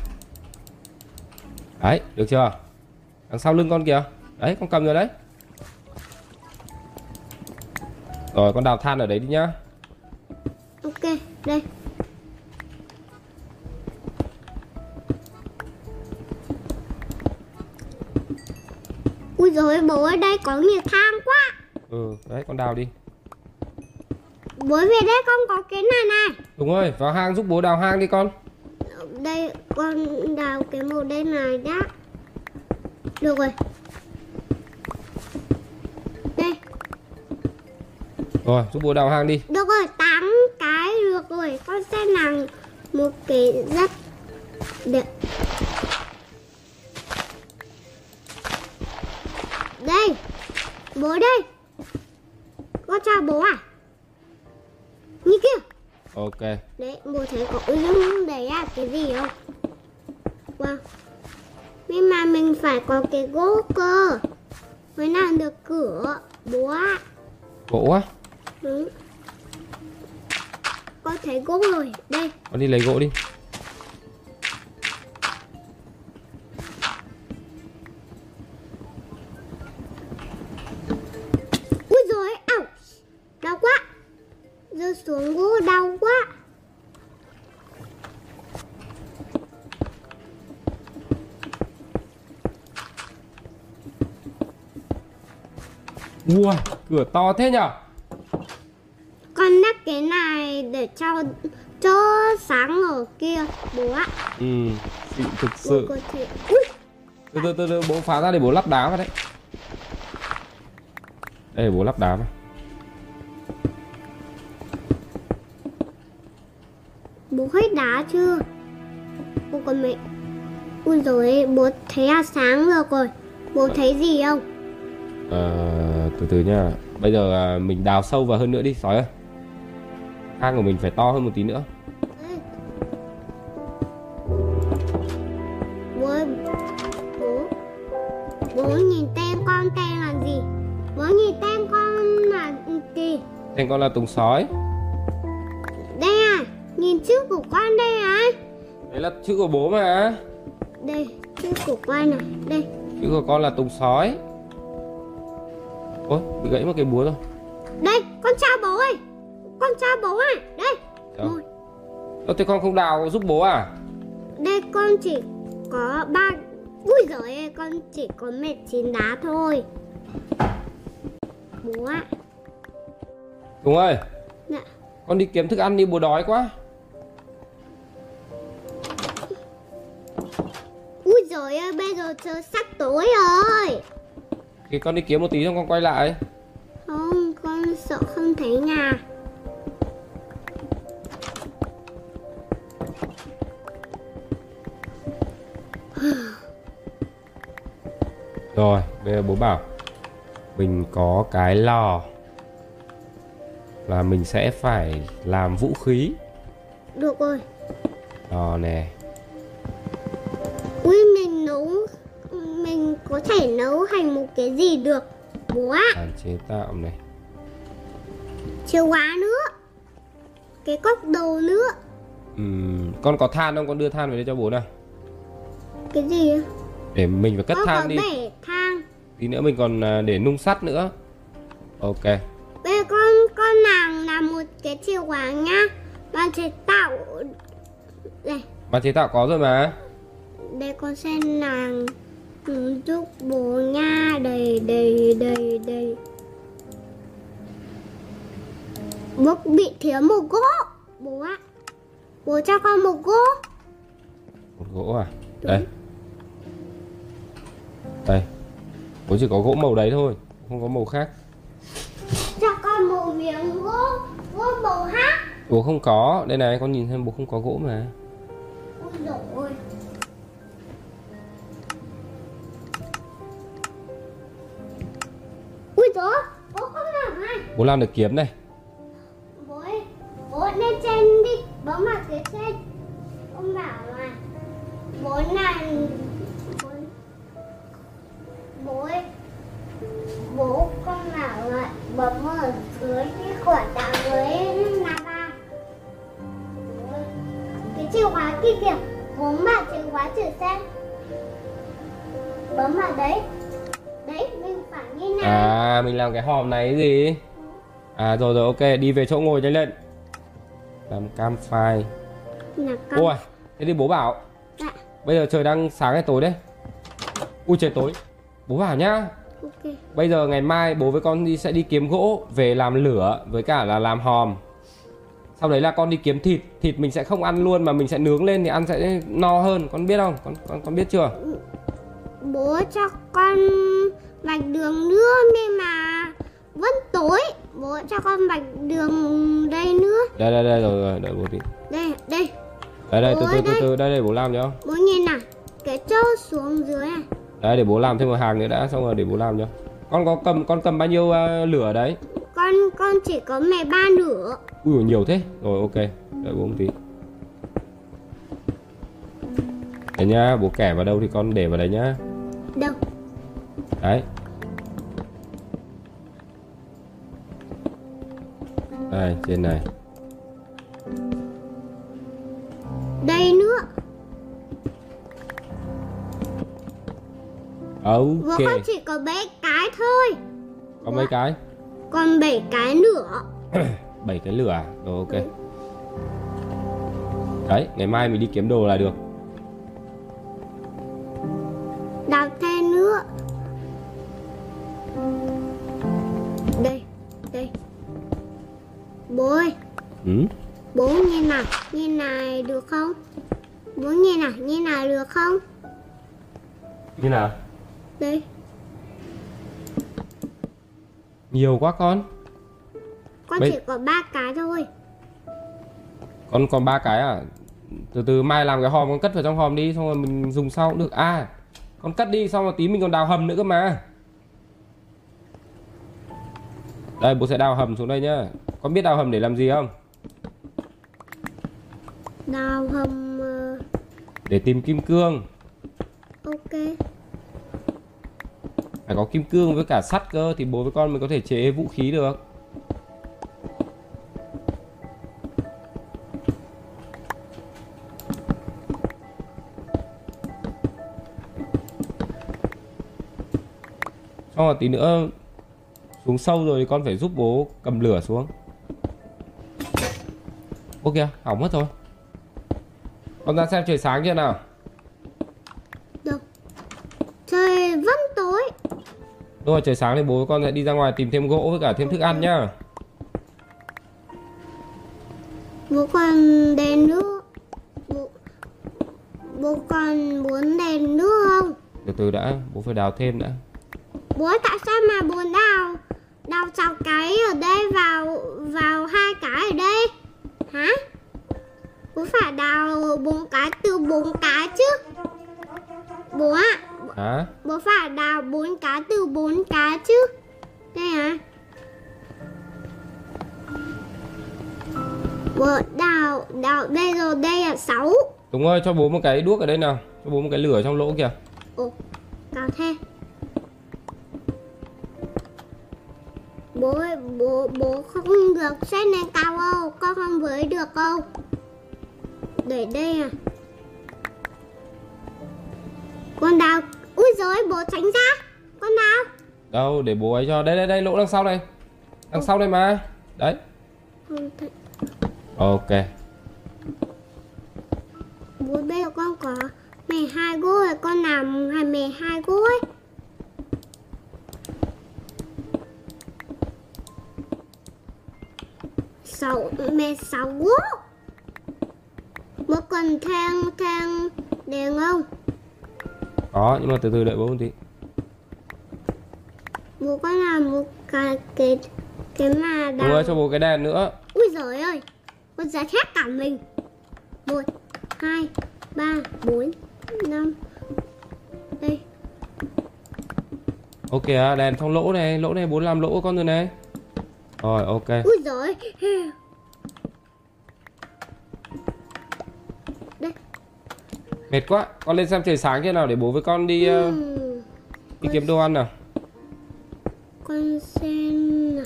Đấy, được chưa? Đằng sau lưng con kìa. Đấy, con cầm rồi đấy. Rồi con đào than ở đấy đi nhá. ok đây ui rồi bố ở đây có nhiều thang quá Ừ, đấy con đào đi. Bố về đây con có cái này này. Đúng rồi, vào hang giúp bố đào hang đi con. đây con đào cái màu đen này đã được rồi. Đây. Rồi, giúp bố đào hang đi. được rồi tám cái được rồi. Con sẽ làm một cái rất đẹp. Đây bố đây. Con chào bố à Ok. Đấy, bố thấy có ứng đấy là cái gì không? Wow. Nhưng mà mình phải có cái gỗ cơ mới làm được cửa bố ạ. Gỗ á. Ừ. Con thấy gỗ rồi. Đây, Con đi lấy gỗ đi. Ui, cửa to thế nhở? Con đắp cái này để cho cho sáng ở kia bố ạ. Ừ, xịn thực sự. Từ từ từ từ bố phá ra để bố lắp đá vào đấy. Đây bố lắp đá vào. Bố hết đá chưa? Bố còn mẹ Ui rồi bố thấy là sáng được rồi Bố thấy gì không? Từ từ nha. Bây giờ à, mình đào sâu vào hơn nữa đi sói ơi. Hang của mình phải to hơn một tí nữa. Bố Bố Bố nhìn tên con tên là gì? Bố nhìn tên con là gì? Tên con là Tùng sói. Đây à Nhìn chữ của con đây à Đấy là chữ của bố mà. Đây chữ của con này Đây Chữ của con là Tùng sói. Ôi, bị gãy một cái búa rồi. Đây con chào bố ơi Con chào bố à Đây Đâu? Một Ơ, thế con không đào giúp bố à? Đây con chỉ có ba Ui giời ơi, con chỉ có mệt chín đá thôi Bố ạ Tùng ơi, Dạ con đi kiếm thức ăn đi bố đói quá. Ui giời ơi, bây giờ trời sắp tối rồi. Thì con đi kiếm một tí xong con quay lại Không, con sợ không thấy nhà. Rồi, bây giờ bố bảo Mình có cái lò Là mình sẽ phải làm vũ khí Được rồi. Lò nè Ui, có thể nấu thành một cái gì được. Bố ạ, Làm chế tạo này chìa khóa nữa. Cái cốc đồ nữa. Ừm, Con có than không? Con đưa than về đây cho bố nào Cái gì? ạ? Để mình phải cất Con có than đi bể thang. Tí nữa mình còn à, để nung sắt nữa Ok Bây con con làm là một cái chìa khóa nhá. Bạn sẽ tạo đây, Bạn chế tạo có rồi mà đây con sẽ làm ừ, giúp bố nha. Đây đây đây đây. Bố bị thiếu một gỗ. Bố ạ. Bố cho con một gỗ. Một gỗ à Đây Đây Bố chỉ có gỗ màu đấy thôi Không có màu khác Cho con một miếng gỗ. Gỗ màu hát. Bố không có Đây này con nhìn xem bố không có gỗ mà Ôi dồi ôi. Ui dồi, bố không làm này. Bố làm được kiếm này Bố ơi, bố lên trên đi, bố mặc cái trên. Ông bảo là bố làm bố, bố ơi, bố con bảo là bấm ở dưới cái quả táo với là ba. Bố Cái chìa khóa kia kìa, bố mà chìa khóa thử xem. Bấm vào đấy. Đấy, mình phải như này. À mình làm cái hòm này cái gì? À rồi rồi ok đi về chỗ ngồi nhanh lên Làm cam phai. Ôi thế thì bố bảo Dạ, Bây giờ trời đang sáng hay tối đấy? Ui trời tối. Bố bảo nhá. Ok. Bây giờ ngày mai bố với con đi sẽ đi kiếm gỗ Về làm lửa với cả là làm hòm. Sau đấy là con đi kiếm thịt. Thịt mình sẽ không ăn luôn mà mình sẽ nướng lên thì ăn sẽ no hơn. Con biết không? Con con, con biết chưa? Bố cho con vạch đường nữa nhưng mà vẫn tối. Bố cho con vạch đường đây nữa. Đây đây đây rồi rồi đợi bố tí. Đây đây. Đây đây từ từ từ đây. từ đây để bố làm cho. Bố nhìn nào. Cái trâu xuống dưới này. Đấy để bố làm thêm một hàng nữa đã xong rồi để bố làm cho. Con có cầm con cầm bao nhiêu ờ, lửa đấy? con con chỉ có mẹ ba nửa Ui nhiều thế. Rồi ok. Đợi bố một tí. Đấy nhá Bố kẻ vào đâu thì con để vào đấy nhá đâu. Đấy. Đây trên này. Đây nữa. Ok. con chỉ có bảy cái thôi. Có mấy cái? Còn bảy cái nữa. Bảy cái lửa à? Rồi ok. Đấy ngày mai mình đi kiếm đồ là được đào thêm nữa. Đây đây. Bố ơi ừ? Bố nhìn nào, nhìn này được không? Bố nhìn nào, nhìn nào được không? Như nào. Đây, Nhiều quá con. Con Bây- chỉ có ba cái thôi. Con còn ba cái à? Từ từ mai làm cái hòm con cất vào trong hòm đi Xong rồi mình dùng sau. Cũng được. À con cất đi xong rồi tí mình còn đào hầm nữa cơ mà. Đây bố sẽ đào hầm xuống đây nhá. Con biết đào hầm để làm gì không? Đào hầm ờ, Để tìm kim cương. Ok. Phải có kim cương với cả sắt cơ Thì bố với con mới có thể chế vũ khí được Xong rồi tí nữa Xuống sâu rồi con phải giúp bố cầm lửa xuống kìa, hỏng mất rồi Con ra xem trời sáng chưa nào Được. Trời vẫn tối. Đúng rồi, trời sáng thì bố con sẽ đi ra ngoài tìm thêm gỗ với cả thêm thức ăn nhá Bố còn đèn nữa. Bố, bố còn muốn đèn nữa không Từ từ đã, bố phải đào thêm đã bố tại sao mà bố đào đào sáu cái ở đây vào vào hai cái ở đây? Hả? Bố phải đào bốn cái từ bốn cái chứ. Bố ạ Hả? bố phải đào bốn cái từ bốn cái chứ. Đây hả? Bố đào đào đây rồi đây là sáu. Đúng ơi, cho bố một cái đuốc ở đây nào Cho bố một cái lửa trong lỗ kìa. Ồ cao thế bố bố bố không được xét lên cao đâu con không với được đâu để đây à. Con đào ui rồi bố tránh ra. Con đào Đâu, để bố ấy cho. Đây, đây, đây, lỗ đằng sau đây Đằng sau đây mà. Đấy. Ok. Bố bây giờ con có mẹ hai gối. Rồi con làm hai mẹ hai gối sáu mẹ sáu. Gối bố cần thang thang đèn không? Có, nhưng mà từ từ đợi bố một tí. Bố con làm một cái cái cái mà Bố đào. cho bố cái đèn nữa. Ui giời ơi con giật hết cả mình. Một hai ba bốn năm. Đây. Ok, à, đèn trong lỗ này Lỗ này bố làm lỗ con rồi này Rồi, ok. Ui giời. Đây. Mệt quá. Con lên xem trời sáng thế nào để bố với con đi ờ, Ừm, Đi kiếm đồ ăn nào. Con xem nào.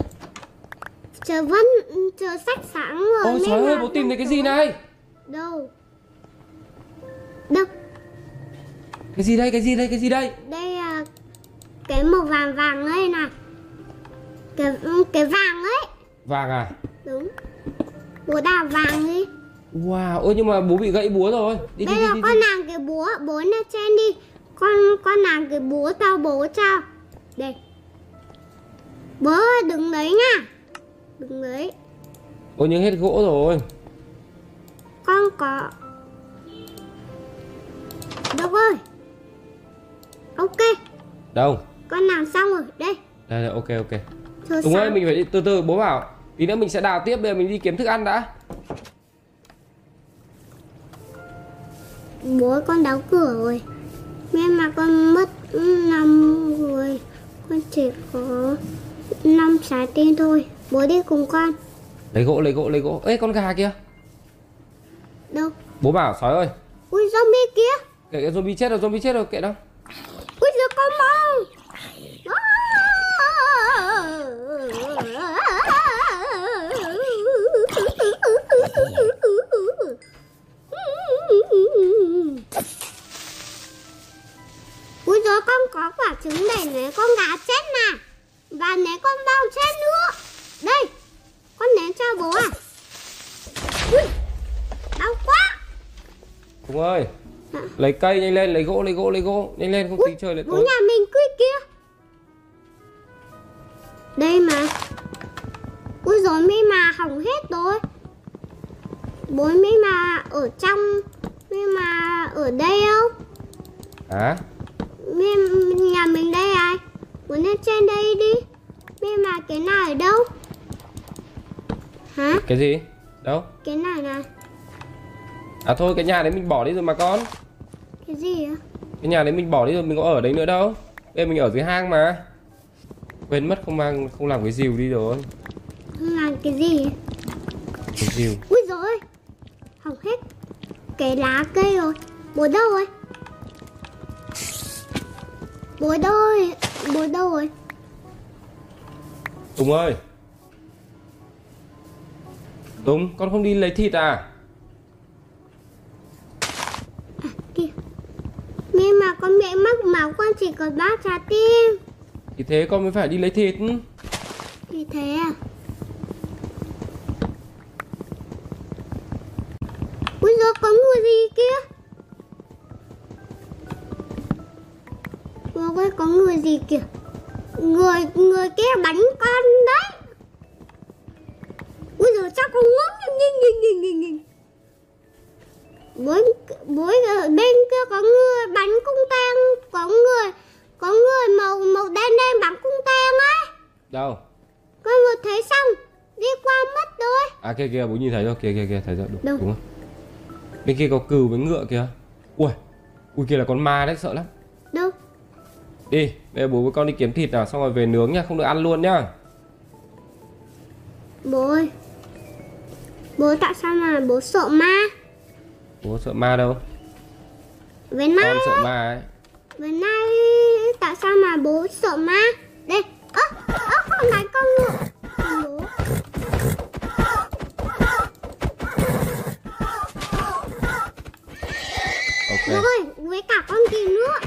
chờ vẫn chờ sách sáng rồi Ôi trời ơi, bố tìm thấy cái gì này? Đâu? Đâu? Cái gì đây, cái gì đây, cái gì đây? Đây là cái màu vàng vàng ấy này cái cái vàng ấy. Vàng à? Đúng. Búa đào vàng đi. Wow, ơ nhưng mà bố bị gãy búa rồi. Đi đi đây đi, đi, con đi. nàng cái búa bố lên trên đi. Con con nàng cái búa tao bố cho. Đây. Bố ơi, đừng lấy nha. Đừng lấy Ôi nhưng hết gỗ rồi. Con có. Được rồi ok. Đâu? Con làm xong rồi. Đây. Đây, đây ok ok Thôi Đúng sao? ơi, mình phải đi từ từ bố bảo. Tí nữa mình sẽ đào tiếp, bây giờ mình đi kiếm thức ăn đã. Bố con đóng cửa rồi. Nhưng mà con mất năm rồi. Con chỉ có năm trái tim thôi. Bố đi cùng con. Lấy gỗ, lấy gỗ, lấy gỗ. Ê, con gà kìa. Đâu? Bố bảo, sói ơi. Ui zombie kia. Kệ cái zombie chết rồi, zombie chết rồi, kệ đâu. Ui giờ con mong Ui giờ con có quả trứng để ném con gà chết nè Và ném con bao chết nữa. Đây Con ném cho bố à. Ui Đau quá. Đúng ơi Dạ. Lấy cây nhanh lên, lấy gỗ, lấy gỗ, lấy gỗ. Nhanh lên, không Ui, tí trời lại bố tối. nhà mình quy kia Đây mà. Ui rồi mi mà hỏng hết rồi. Bố mi mà ở trong Mi mà ở đây không? Hả? Mi nhà mình đây ai? Bố lên trên đây đi. Mi mà cái này ở đâu? Hả? Cái gì? Đâu? cái này này À thôi, cái nhà đấy mình bỏ đi rồi mà con. Cái gì á Cái nhà đấy mình bỏ đi rồi, mình có ở đấy nữa đâu. Bây giờ mình ở dưới hang mà Quên mất không mang, không làm cái rìu đi rồi Không làm cái gì. Cái rìu. Ui rồi Hỏng hết Cái lá cây rồi. Bố đâu rồi? Bố đâu rồi? Bố đâu rồi? Tùng ơi. Tùng, con không đi lấy thịt à? Nhưng mà con bị mắc máu Con chỉ có ba trái tim thì thế con mới phải đi lấy thịt. Thì thế à? Ui giời có người gì kia? Ui ơi có người gì kìa? Người người kia bắn con đấy. Ui giời sao con ngốc nhìn nhìn nhìn nhìn nhìn. Bố bố ở ờ, bên kia có người bắn cung tên, có người có người màu màu đen đen bằng cung tên á. Đâu? Con người thấy xong đi qua mất rồi. À kia kia bố nhìn thấy rồi. Kia kia kia thấy rồi. Đúng, Đâu? đúng không bên kia có cừu với ngựa kìa. Ui ui kia là con ma đấy sợ lắm. Đâu? đi đây bố với con đi kiếm thịt nào xong rồi về nướng nha không được ăn luôn nhá. Bố ơi bố tại sao mà bố sợ ma? Bố sợ ma đâu? Với nay con sợ ma ấy. Với nay tại sao mà bố sợ ma? Đây ơ ơ con đánh con ngựa. Bố ơi với cả con kìm nữa.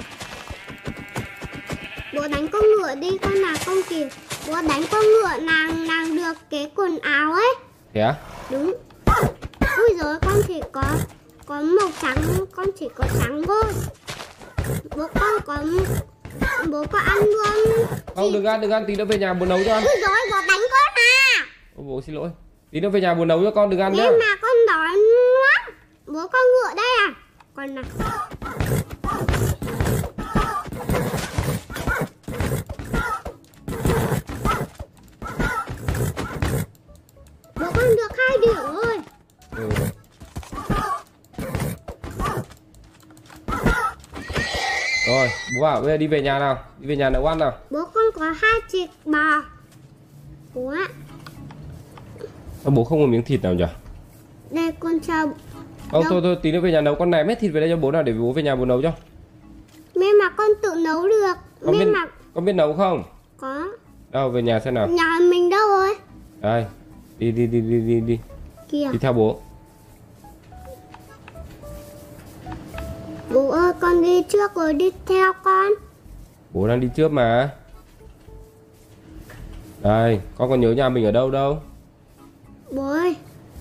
Bố đánh con ngựa đi con nào con kìm. Bố đánh con ngựa nàng nàng được cái quần áo ấy. Thế á? Đúng. Ui rồi con chỉ có có màu trắng con chỉ có trắng thôi. Bố con có bố có ăn luôn. Không đừng ăn đừng ăn. Tí nữa về nhà bố nấu cho ăn ui rồi bố đánh con à. Ô, bố xin lỗi. Tí nữa về nhà bố nấu cho con đừng ăn nhưng mà con đói lắm bố con ngựa đây à. Con nào. Bố con được hai điểm bố bảo bây giờ đi về nhà nào? Đi về nhà nấu ăn nào? Bố con có hai chiếc bò. Bố ạ. Bố không có miếng thịt nào nhỉ? Đây con cho Không Đâu? thôi thôi tí nữa về nhà nấu. Con ném hết thịt về đây cho bố nào để bố về nhà bố nấu cho. Mẹ mà con tự nấu được. Con mẹ biết mà con biết nấu không? Có. Đâu về nhà xem nào. Nhà mình đâu rồi? Đây. Đi đi đi đi đi đi. Kìa. Đi theo bố bố ơi con đi trước rồi đi theo con. Bố đang đi trước mà. Đây con còn nhớ nhà mình ở đâu đâu? Bố ơi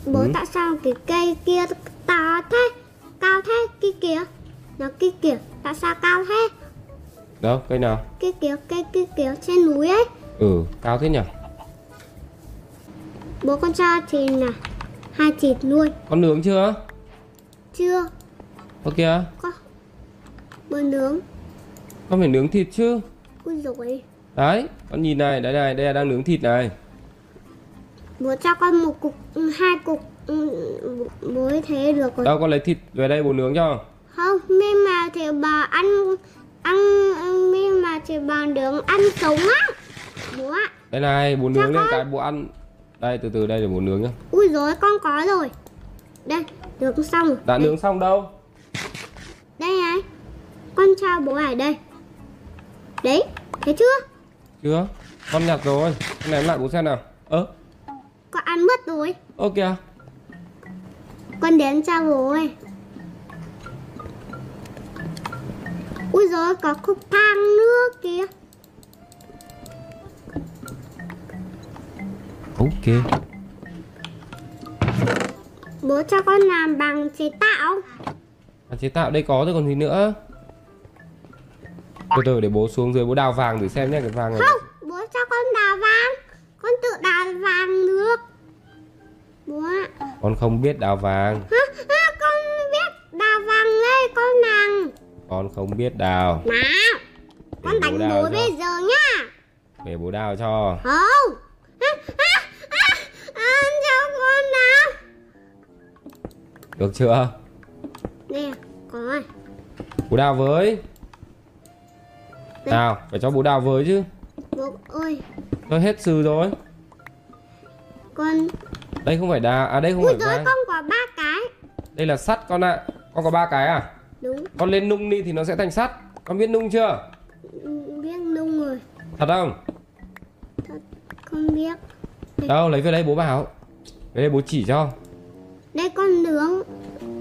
bố Ừ. tại sao cái cây kia to thế? Cao thế kia. Kìa nó kia kìa tại sao cao thế? Đâu cây nào? Kia kìa cây kia kìa trên núi ấy. Ừ cao thế nhỉ? Bố con cho thì là hai thịt nuôi. Con nướng chưa? Chưa. Ok kìa. Có bữa nướng. Con phải nướng thịt chứ. Ui rồi đấy con nhìn này đây này đây là đang nướng thịt này. Bố cho con một cục hai cục ừ, bố thế được rồi. Đâu con lấy thịt về đây bố nướng cho. Không nhưng mà thì bà ăn ăn nhưng mà thì bà nướng ăn sống á. Bố ạ. Đây này bố nướng lên cái bố ăn. Đây từ từ đây để bố nướng nhá. Ui rồi con có rồi. Đây nướng xong. Đã đây, nướng xong đâu? Đây này con cho bố ở đây. Đấy thấy chưa? Chưa. Con nhặt rồi. Con ném lại bố xem nào? Ơ? Con ăn mất rồi. Ơ kìa. Con đến cho bố ơi ui rồi có khúc thang nữa kìa. Ok. Bố cho con làm bằng chế tạo. À, chế tạo đây có rồi còn gì nữa từ từ để bố xuống dưới bố đào vàng thử xem nhé cái vàng này không bố cho con đào vàng. Con tự đào vàng được. Bố ạ. Con không biết đào vàng. Ha, ha, con biết đào vàng đây con nàng. Con không biết đào. Nào con Để đánh đào bố cho. bây giờ nhá. Để bố đào cho. Không. Cho con nào. Được chưa? Nè có rồi bố đào với Nào phải cho bố đào với chứ. Bố ơi. Thôi hết sư rồi. Con. Đây không phải đào à đây không ui phải vàng con có ba cái. Đây là sắt con ạ. Con có ba cái à? Đúng. Con lên nung đi thì nó sẽ thành sắt. Con biết nung chưa? Ừ, biết nung rồi. Thật không? Con biết. Đâu lấy về đây bố bảo. Về đây bố chỉ cho. Đây con nướng.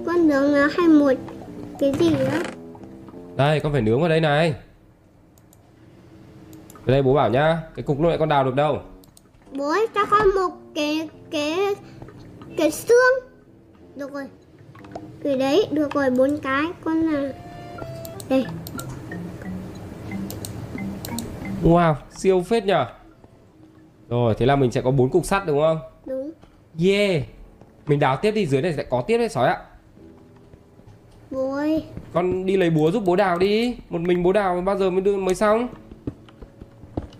Con nướng nó hay một cái gì đó. Đây con phải nướng vào đây này về đây bố bảo nhá cái cục lúc nãy con đào được đâu? Bố ơi, cho con một cái cái cái xương. Được rồi. Cái đấy được rồi bốn cái. Con là đây. Wow siêu phết nhở? Rồi thế là mình sẽ có bốn cục sắt đúng không? Đúng. Yeah. Mình đào tiếp đi dưới này sẽ có tiếp đấy sói ạ. Bố ơi. Con đi lấy búa giúp bố đào đi. Một mình bố đào bao giờ mới đưa mới xong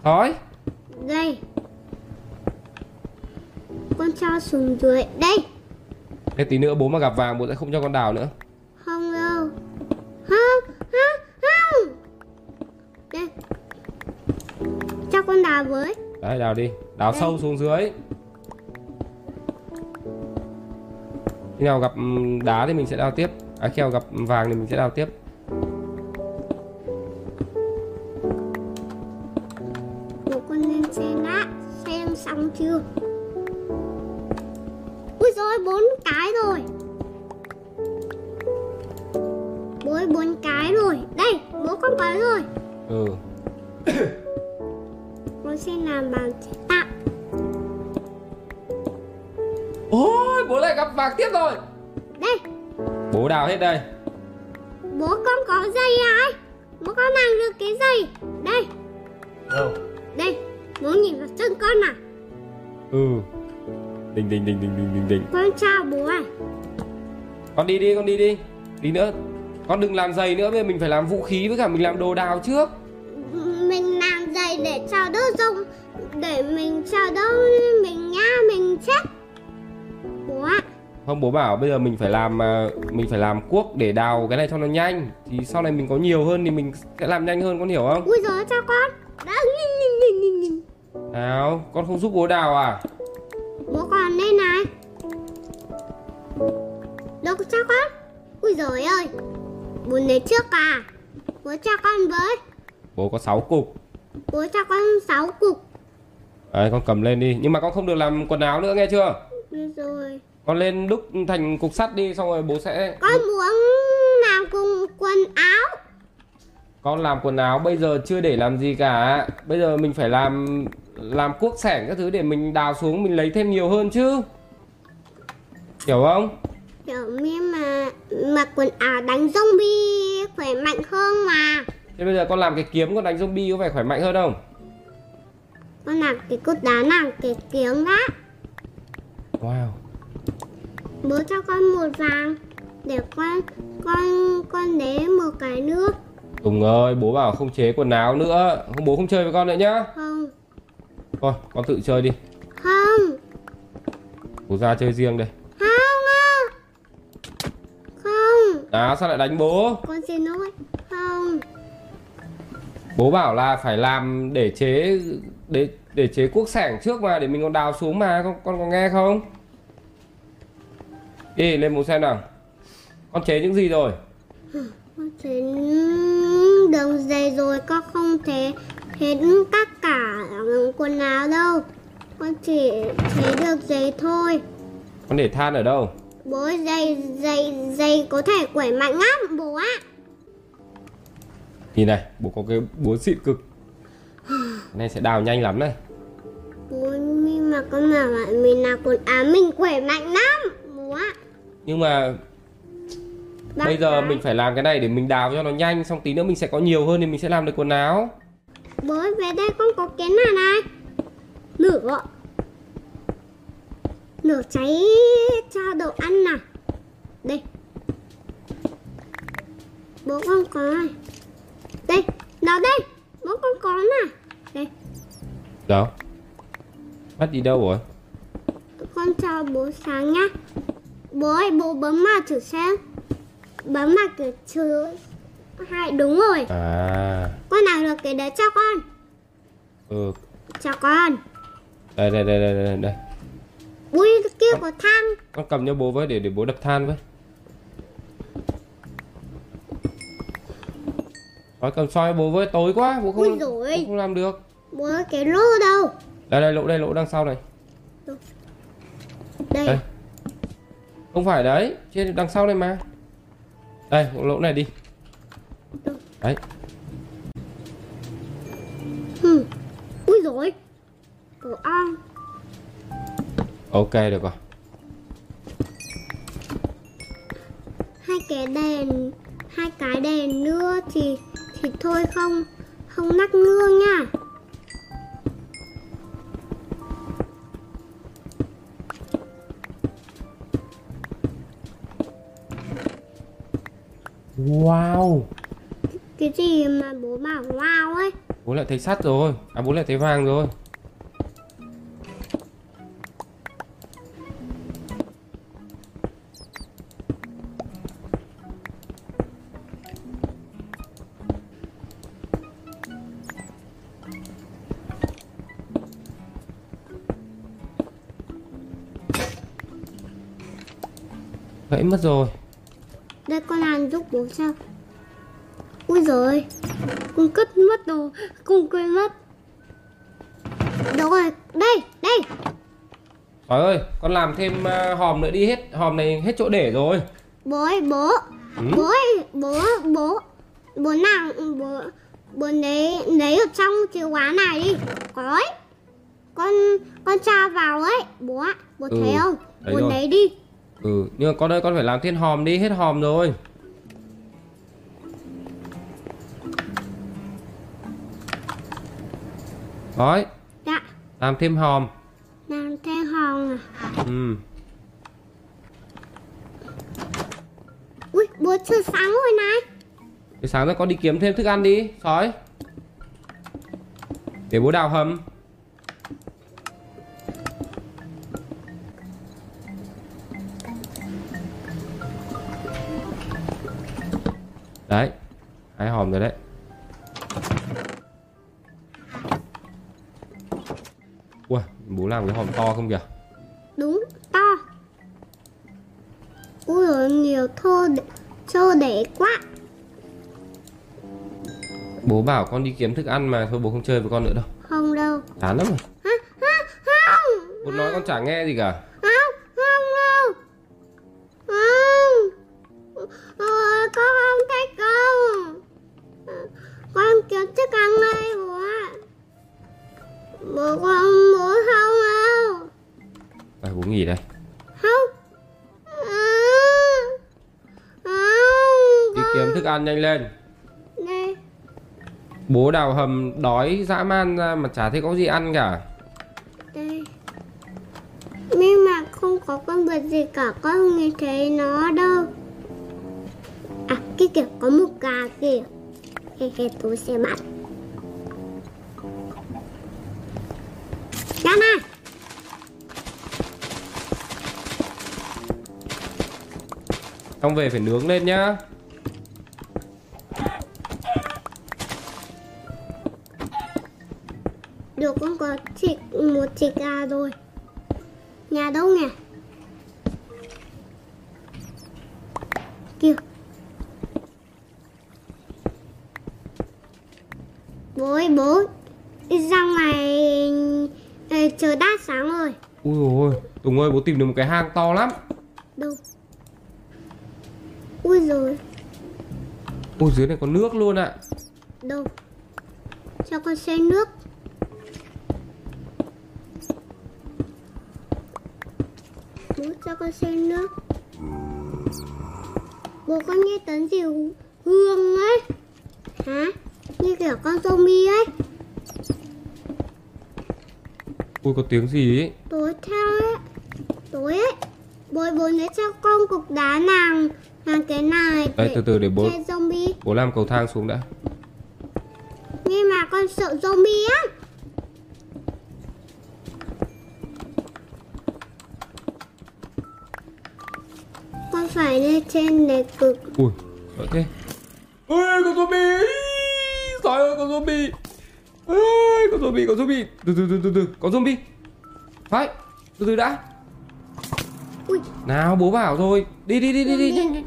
sói đây. Con cho xuống dưới. Đây. Thế tí nữa bố mà gặp vàng bố sẽ không cho con đào nữa. Không đâu. Không không không. Đây. Cho con đào với. Đấy đào đi. Đào sâu xuống dưới. Khi nào gặp ừm, đá thì mình sẽ đào tiếp. À khi nào gặp vàng thì mình sẽ đào tiếp xong chưa? Ui rồi bốn cái rồi. Bố bốn cái rồi. Đây bố con có rồi. Ừ. Bố sẽ làm bằng chế tạo Ôi bố lại gặp vàng tiếp rồi. Đây. Bố đào hết đây. Bố con có dây ai bố con làm được cái dây. Đây. Đâu? đây bố nhìn vào chân con nào Ừ. Đình đình đình đình đình đình đình. Con chào bố à Con đi đi con đi đi. Đi nữa. Con đừng làm giày nữa Bây giờ mình phải làm vũ khí với cả mình làm đồ đào trước. Mình làm dây để chào đỡ rông để mình chào đỡ mình nhá mình chết. Bố ạ. Không bố bảo bây giờ mình phải làm à, Mình phải làm cuốc để đào cái này cho nó nhanh. Thì sau này mình có nhiều hơn thì mình sẽ làm nhanh hơn con hiểu không? Ui giời chào con. Đã nhìn nhìn nhìn nhìn Nào con không giúp bố đào à? Bố còn đây này. Đâu có cho con ui giời ơi bố lấy trước à? Bố cho con với. Bố có 6 cục. Bố cho con 6 cục. Đấy con cầm lên đi. Nhưng mà con không được làm quần áo nữa nghe chưa? Được rồi. Con lên đúc thành cục sắt đi Xong rồi bố sẽ con muốn làm cùng quần áo. Con làm quần áo bây giờ chưa để làm gì cả. Bây giờ mình phải làm Làm cuốc sẻng các thứ để mình đào xuống Mình lấy thêm nhiều hơn chứ. Hiểu không? Kiểu như mà mặc quần áo đánh zombie khỏe mạnh hơn mà. Thế bây giờ con làm cái kiếm con đánh zombie có phải khỏe mạnh hơn không? Con làm cái cốt đá làm cái kiếm đó Wow. Bố cho con một vàng để con con con lấy một cái nước Tùng ơi bố bảo không chế quần áo nữa. Không bố không chơi với con nữa nhá. Không Thôi con tự chơi đi không Bố ra chơi riêng đây không à. không À sao lại đánh bố con xin lỗi không Bố bảo là phải làm để chế để để chế cuốc sẻng trước mà để mình còn đào xuống mà con con có nghe không? Đi lên bố xem nào. Con chế những gì rồi? con thấy đường dày rồi con không thể hết tất cả quần áo đâu con chỉ thấy được giày thôi Con để than ở đâu? bố giày giày giày có thể khỏe mạnh lắm bố ạ Nhìn này, bố có cái búa xịn cực. Cái này sẽ đào nhanh lắm này. bố nhưng mà con bảo bạn mình là quần áo mình khỏe mạnh lắm bố ạ Nhưng mà Bác bây giờ ơi, mình phải làm cái này để mình đào cho nó nhanh xong tí nữa mình sẽ có nhiều hơn thì mình sẽ làm được quần áo. Bố ơi, về đây con có cái này này. Lửa lửa cháy cho đồ ăn nào. Đây. Bố con có này. Đây nó đây. Bố con có này. Đây. Đâu? Bắt đi đâu rồi? con cho bố sáng nhá. Bố ơi bố bấm vào thử xem. Bấm vào chữ hai đúng rồi À, con nào được cái đấy cho con ừ. cho con Đây đây đây đây đây. đây. ui kia có than Con cầm cho bố với để để bố đập than với. Thôi cầm soi bố với tối quá, bố không bố không làm được. bố cái lô đâu Đây đây lỗ đây lỗ đằng sau này. đây Đây. Không phải đấy, trên đằng sau này mà. Đây, lỗ này đi. Đấy, ừ. ui rồi tổ ong ok được rồi. hai cái đèn hai cái đèn nữa thì thì thôi không không nắc nương nha Wow cái gì mà bố bảo wow ấy? Bố lại thấy sắt rồi. À bố lại thấy vàng rồi. Gãy mất rồi. Đây con làm giúp bố sao? Rồi. Con cất mất rồi Con quên mất. Đâu rồi Đây Đây. Trời ơi con làm thêm à, hòm nữa đi hết Hòm này hết chỗ để rồi. Bố ơi bố Ừ. Bố ơi bố Bố Bố nào Bố Bố lấy Lấy ở trong chìa khóa này đi. Có ấy Con Con tra vào ấy Bố ạ Bố Ừ, thấy không Bố lấy đi. Ừ nhưng mà con ơi con phải làm thêm hòm đi Hết hòm rồi Đấy Dạ. Làm thêm hòm. Làm thêm hòn à? Ừ. Ui bố chưa sáng rồi này. Thế sáng ra con đi kiếm thêm thức ăn đi. Sói. Để bố đào hầm. Đấy. Hai hòm rồi đấy bố làm cái hòm to không kìa? Đúng to. Ui rồi nhiều thô để, thô để quá. Bố bảo con đi kiếm thức ăn mà Thôi bố không chơi với con nữa đâu. Không đâu. Chán lắm rồi. Bố nói con chả nghe gì cả ăn nhanh lên. Đây Bố đào hầm đói dã man ra mà chả thấy có gì ăn cả. Đây nhưng mà không có con vật gì cả con không nhìn thấy nó đâu. À cái kìa có một gà kìa. He he tôi sẽ bắt. Ra này. Xong về phải nướng lên nhá ôi Tùng ơi bố tìm được một cái hang to lắm. Đâu? Ui rồi. Ui dưới này có nước luôn ạ. Đâu? Cho con xem nước? Bố cho con xem nước. Bố con nghe tiếng gì hương ấy? Hả? Như kiểu con zombie ấy Ui có tiếng gì ấy tối theo ấy. Tối ấy. Bố bố lấy cho con cục đá nàng. Nàng cái này Đây, từ từ để bố- zombie. Bố làm cầu thang xuống đã. Nhưng mà con sợ zombie á. Con phải lên trên để cực. Ui thế Ui con zombie! Trời ơi con zombie Ui, con zombie con zombie. Từ từ từ từ từ. Con zombie. Phải Từ từ đã. Ui. Nào bố bảo rồi. Đi đi đi đi đi. Nhanh nhanh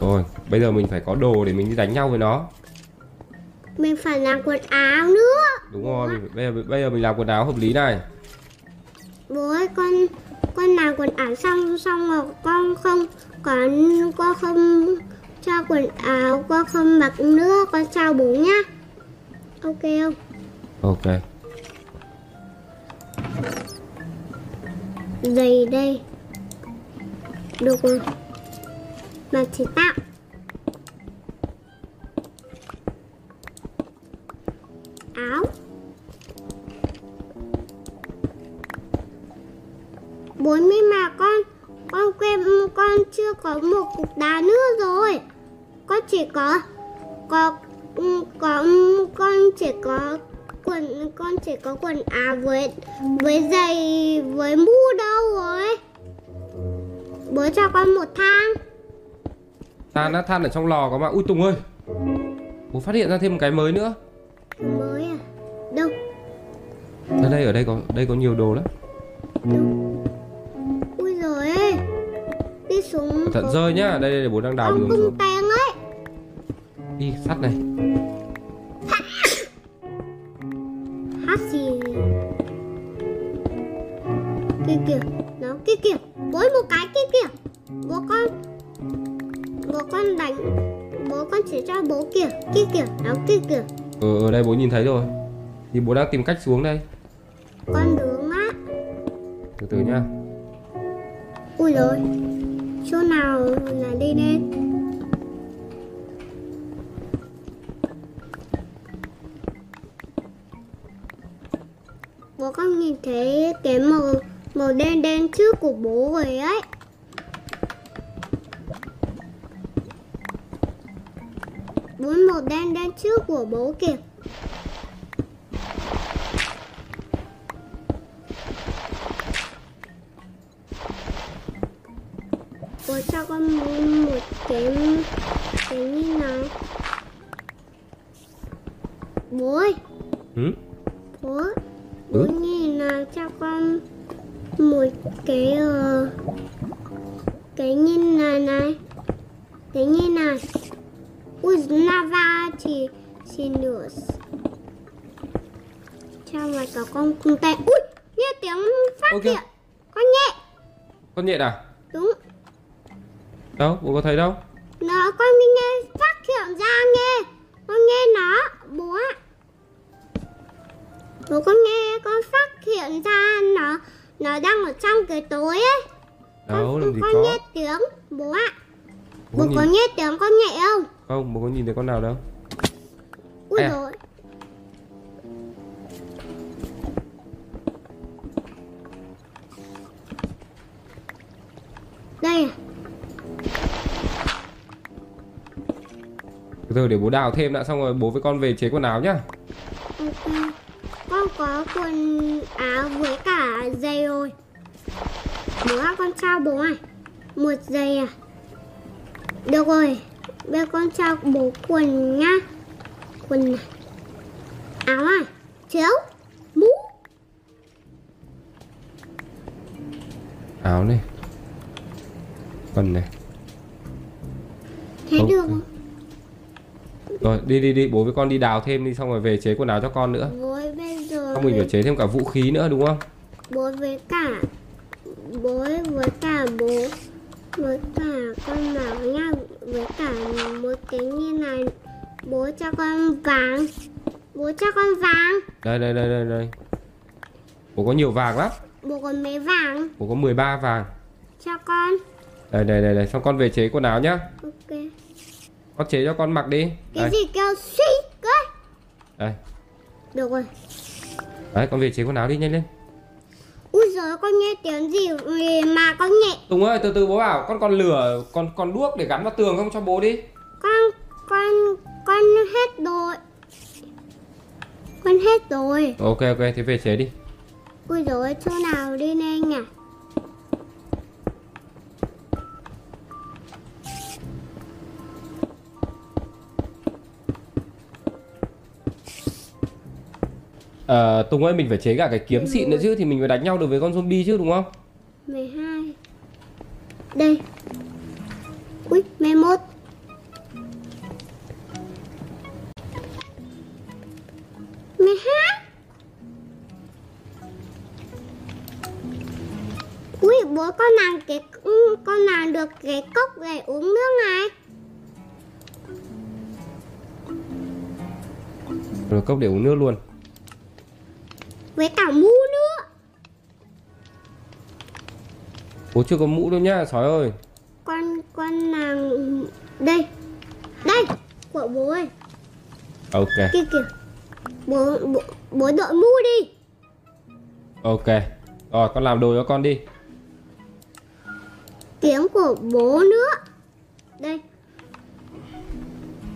Rồi bây giờ mình phải có đồ để mình đi đánh nhau với nó. Mình phải làm quần áo nữa. Đúng rồi mình, bây, giờ, bây giờ mình làm quần áo hợp lý này. Bố ơi con con làm quần áo xong xong rồi con không con con không cho quần áo con không mặc nữa con chào bố nhá. Ok không? Ok. Giày đây. Được rồi. Mà chế tạo. Áo. Bốn mươi mà con con quên con chưa có một cục đá nữa rồi. Con chỉ có có có con chỉ có quần con chỉ có quần áo với với giày với mũ đâu rồi? Bố cho con một thang. Than á, than ở trong lò có mà. Ui Tùng ơi. Bố phát hiện ra thêm một cái mới nữa. Mới à? Đâu? Ở đây ở đây có đây có nhiều đồ lắm. ơi đi xuống Thận rơi nhá. Đây đây bố đang đào đường xuống. tang ấy Đi sắt này. hát gì kia kìa nó kia kìa bố một cái kia kìa bố con bố con đánh bố con chỉ cho bố kìa kia kìa nó kia kìa Ở ở đây bố nhìn thấy rồi. Thì bố đang tìm cách xuống đây. con đường á Từ từ nhá. ui rồi chỗ nào là đi lên bố con nhìn thấy cái màu màu đen đen trước của bố rồi ấy. Bốn màu đen đen trước của bố kìa. Bố cho con một cái cái như này bố ơi Ừ? bố bố Ừ? nhìn nào cho con một cái ờ, cái nhìn này này cái nhìn này ui lava thì nửa cho vào cả con cung tay ui nghe tiếng phát Ok. hiện con nhẹ Con nhện à? đúng Đâu? Bố có thấy đâu? nó con nghe phát hiện ra nghe con nghe nó bố ạ bố con nghe con phát hiện ra nó nó đang ở trong cái tối ấy Đâu, con, làm gì con có. nghe tiếng bố ạ Bố bố nhìn- có nghe tiếng con nhẹ không Không, bố có nhìn thấy con nào đâu. ui À. rồi đây à Từ để bố đào thêm đã xong rồi bố với con về chế quần áo nhá. Ok. Con có quần áo với cả giày rồi. Bố ạ, con trao bố này. Một giày à. Được rồi. Bây giờ con trao bố quần nhá. Quần này. Áo này. Chiếu. Mũ. Áo này. Quần này. Thấy Ok. được không? Rồi, đi đi đi, bố với con đi đào thêm đi xong rồi về chế quần áo cho con nữa. Bố bây giờ Xong mình phải chế thêm cả vũ khí nữa đúng không? bố với cả bố với cả bố với cả con bảo nha với cả một cái như này bố cho con vàng bố cho con vàng Đây đây đây đây đây. Bố có nhiều vàng lắm. bố có mấy vàng Bố có 13 vàng. cho con Đây đây đây đây, xong con về chế quần áo nhá. ok Con chế cho con mặc đi. cái Đây, gì kêu suy cơ đây. được rồi Đấy, con về chế quần áo đi nhanh lên. ui giời con nghe tiếng gì mà con nhẹ Tùng ơi, từ từ bố bảo con còn lửa, còn còn đuốc để gắn vào tường không cho bố đi. con con con hết rồi con hết rồi Ok ok, thế về chế đi. ui giời chỗ nào đi lên nhỉ Ờ, Tùng ơi, mình phải chế cả cái kiếm xịn nữa chứ thì mình mới đánh nhau được với con zombie chứ đúng không? 12 Đây. Ui 11 12 Ui bố con làm cái ừ, con làm được cái cốc để uống nước này. Rồi cốc để uống nước luôn. Với cả mu nữa Bố chưa có mũ đâu nhá, sói ơi. con con làm đây đây của bố ơi Ok, kia kìa bố bố, bố đội mu đi ok. Rồi, con làm đồ cho con đi. tiếng của bố nữa đây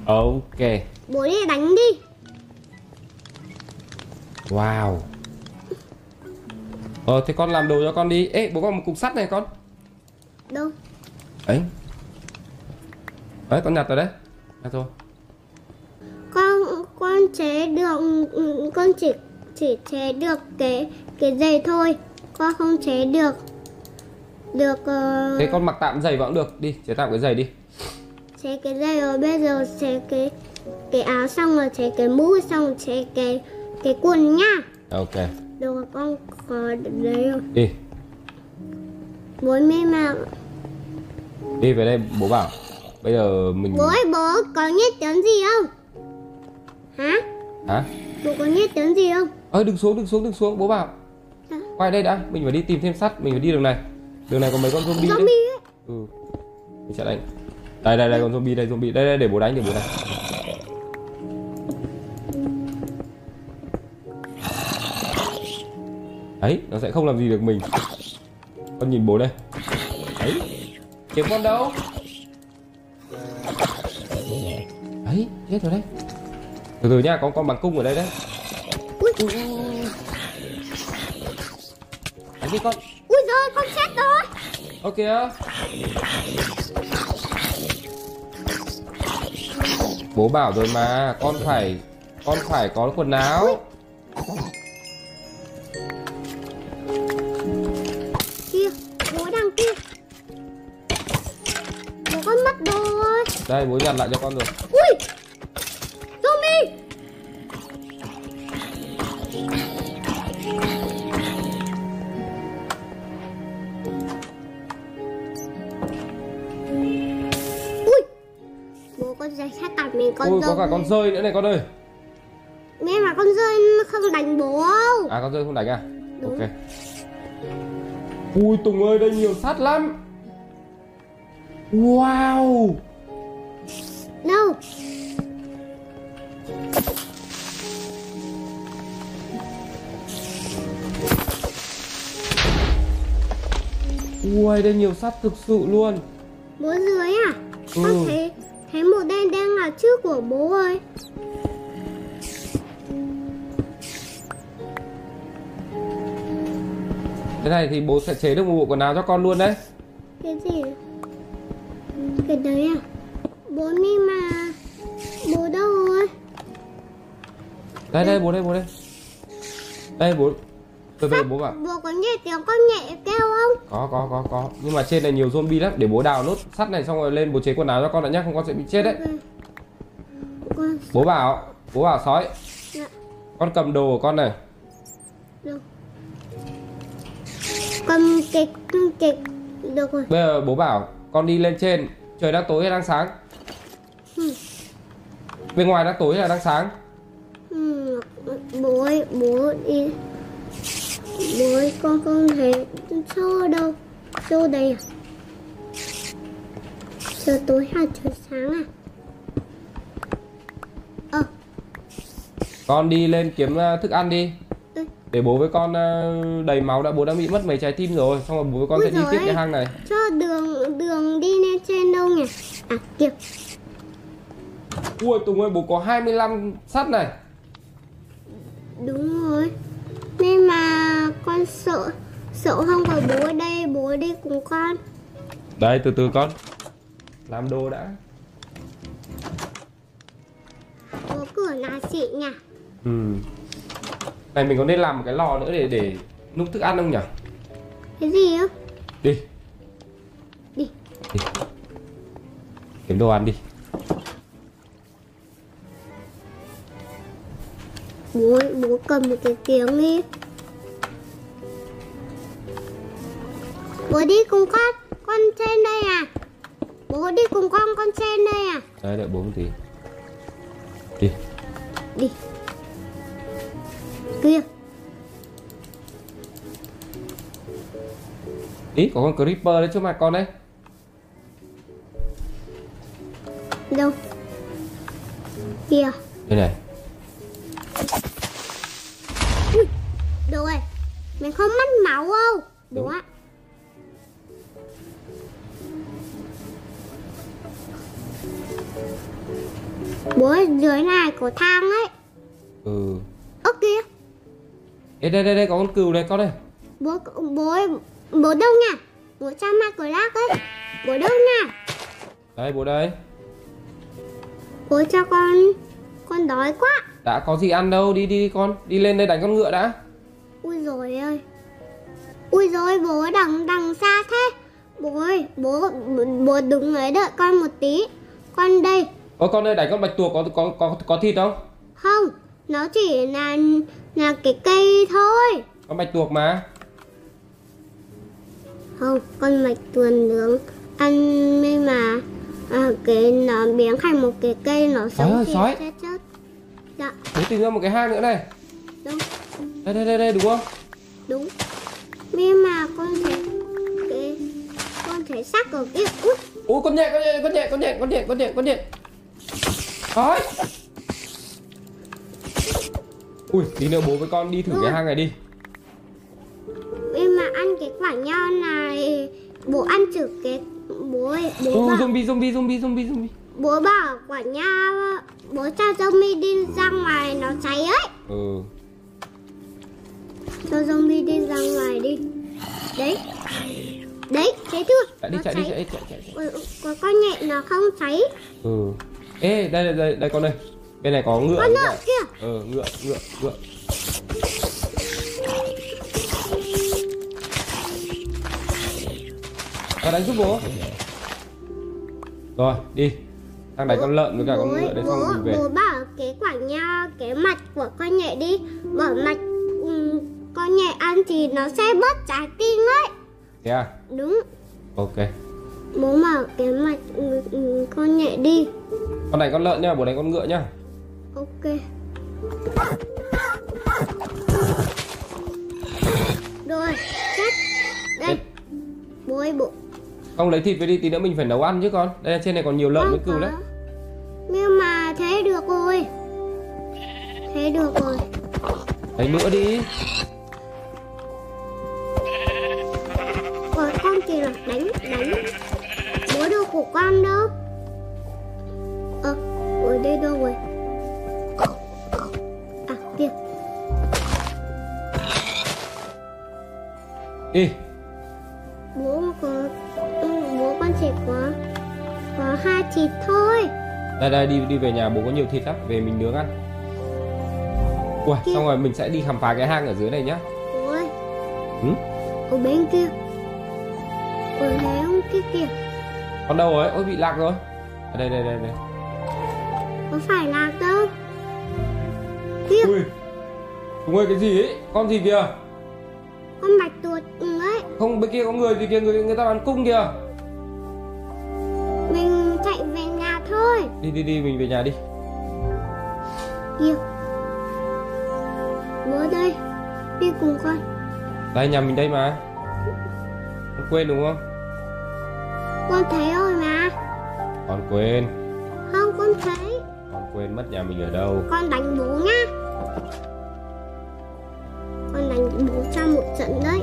Ok. bố đi đánh đi Wow. Ờ, thế con làm đồ cho con đi. Ê, bố có một cục sắt này con. đâu Ấy. Đấy, con nhặt rồi đấy. Nhặt rồi. con con chế được con chỉ chỉ chế được cái cái giày thôi con không chế được được ờ, thế con mặc tạm giày vẫn được đi chế tạm cái giày đi chế cái giày rồi bây giờ chế cái cái áo xong rồi chế cái mũ xong rồi chế cái cái quần nhá ok rồi, con có đấy rồi đi. Bố mẹ mà. Đi về đây bố bảo. Bây giờ mình bố ơi bố có biết tiếng gì không? Hả? Hả? Bố có biết tiếng gì không? Ơi đừng xuống đừng xuống đừng xuống bố bảo. Dạ. quay đây đã mình phải đi tìm thêm sắt mình phải đi đường này. Đường này có mấy con zombie đấy. Zombie ấy. Ừ. Mình sẽ đánh. Đây đây đây con zombie đây zombie. Đây đây để bố đánh để bố đánh đấy nó sẽ không làm gì được mình. Con nhìn bố đây. Đấy. Kiếm con đâu? Đấy chết rồi đấy. Từ từ nha có con bằng cung ở đây đấy. Ui đánh đi con. Ui rồi con chết rồi. Ok á. Bố bảo rồi mà con phải con phải có quần áo. Kia đây bố nhặt lại cho con rồi. Ui! Zombie! Ui! Bố con giày sát cặp mình con ui có cả con rơi nữa này con ơi. Mẹ mà con rơi không đánh bố đâu. À con rơi không đánh à? Đúng. ok. Ui tùng ơi đây nhiều sắt lắm. Wow đâu ui đây nhiều sắt thực sự luôn. Bố dưới à? Ừ. con thấy thấy một đen đen là trước của bố ơi. Thế này thì bố sẽ chế được một bộ quần áo cho con luôn đấy. Cái gì? Cái đấy à bố mi mà. Bố đâu rồi? Đây đây bố đây bố đây. Đây bố từ từ bố bảo. bố có nghe tiếng con nhẹ kêu không? Có có có có. Nhưng mà trên này nhiều zombie lắm. Để bố đào nốt sắt này xong rồi lên bố chế quần áo cho con đã nhá không con sẽ bị chết đấy. Con bố bảo bố bảo sói Dạ. con cầm đồ của con này. Được. Cầm cái cái được rồi. Bây giờ bố bảo con đi lên trên. Trời đang tối hay đang sáng. Bên ngoài đang tối hay là đang sáng? Ừ, bố ơi bố đi. Bố ơi con không thấy sâu đâu sâu đây à? Trời tối hay trời sáng à? Ờ. Con đi lên kiếm ờ, thức ăn đi. Ừ. để bố với con ờ, đầy máu đã bố đã bị mất mấy trái tim rồi. Xong rồi bố với con Ui sẽ đi tiếp cái hang này. Cho đường đường đi lên trên đâu nhỉ? À kìa ui tùng ơi bố có 25 sắt này. Đúng rồi. Nên mà con sợ sợ không có bố ở đây bố đi cùng con. Đây từ từ con. Làm đồ đã. Bố cửa là xịn nhỉ? Ừ. Này mình có nên làm một cái lò nữa để để nung thức ăn không nhỉ? Cái gì á? Đi. Đi. Đi. Kiếm đồ ăn đi bố bố cầm một cái tiếng đi. Bố đi cùng con con trên đây à? Bố đi cùng con con trên đây à? Đây đợi bố một tí. Đi. Đi. Kia. Ý có con creeper đấy trước mặt con đấy đâu? Kìa đây này Được rồi. Mình không mất máu đâu. Bố Đúng. ạ Bố dưới này có thang ấy. Ừ. Ơ kìa Ê, đây đây đây có con cừu này con đây. Bố, bố Bố đâu nha? Bố cha ma cửa lác ấy. Bố đâu nha? Đây bố đây. Bố cho con con đói quá. Đã có gì ăn đâu, đi đi đi con. Đi lên đây đánh con ngựa đã. Ui rồi ơi. Ui rồi bố đằng đằng xa thế. Bố ơi bố bố đứng ấy đợi con một tí. Con đây. Ôi con ơi đánh con bạch tuộc có có có có thịt không? không nó chỉ là là cái cây thôi. Con bạch tuộc mà. Không con mạch tuần nướng ăn nhưng mà à, cái nó biến thành một cái cây nó sống thì sói. chết chết dạ. Bố tìm ra một cái hang nữa này. Đúng. Đây đây đây đây đúng không? đúng. Nhưng mà con thấy cái con thấy xác ở kia. Út. Ui con nhện con nhện con nhện con nhện con nhện con nhện con nhện. Ui tí nữa bố với con đi thử cái hang này đi. Nhưng mà ăn cái quả nho này bố ăn thử cái bố ơi bố bảo zombie zombie zombie zombie zombie. Bố bảo quả nho bố cho zombie đi ra ngoài nó cháy ấy. Ừ. Cho zombie đi ra ngoài đi. Đấy. Đấy thấy chưa? Chạy đi chạy chạy chạy chạy, chạy. Có con nhện nó không cháy? Ừ. Ê đây đây đây, đây con đây. Bên này có ngựa con cả- kia. Ờ ngựa ngựa ngựa. Con đánh giúp bố Rồi đi. Sang đánh con lợn với cả con bố, ngựa đấy xong mình về. bố bảo cái quả nho cái mặt của con nhện đi. Bỏ mạch ừm, con nhện ăn thì nó sẽ bớt trái tim ấy. Thế à? Đúng. Ok. Bố bảo cái mạch ừm, ừm, con nhện đi. Con đánh con lợn nhá bố đánh con ngựa nhá ok. Rồi chết đây. Bố ơi bố Không lấy thịt về đi tí nữa mình phải nấu ăn chứ con. Đây trên này còn nhiều lợn với cừu đấy nhưng mà thế được rồi. Thế được rồi. Lấy nữa đi. Rồi con chỉ là đánh đánh. Bố đâu của con đâu? Ờ Ở đây đâu rồi? À kìa. Đi chỉ có Có hai thịt thôi. Đây đây đi đi về nhà bố có nhiều thịt lắm Về mình nướng ăn. Ui Kia. xong rồi mình sẽ đi khám phá cái hang ở dưới này nhá. Ơi Ừ? Ở bên kia. Ở đấy ông kia. Kìa Con đâu rồi Ôi bị lạc rồi. Ở đây đây đây đây. Có phải là đâu? Kia. Ui. Chúng ơi cái gì ấy? Con gì kìa? Con bạch tuộc ấy. Không bên kia có người gì kìa Người, người ta bắn cung kìa Mình chạy về nhà thôi. Đi đi đi mình về nhà đi. Kia Bố đây Đi cùng con. Đây nhà mình đây mà. Con quên đúng không? Con thấy rồi mà. Con quên. Không con thấy. Con quên mất nhà mình ở đâu. Con đánh bố nhá. Con đánh bố cho một trận đấy.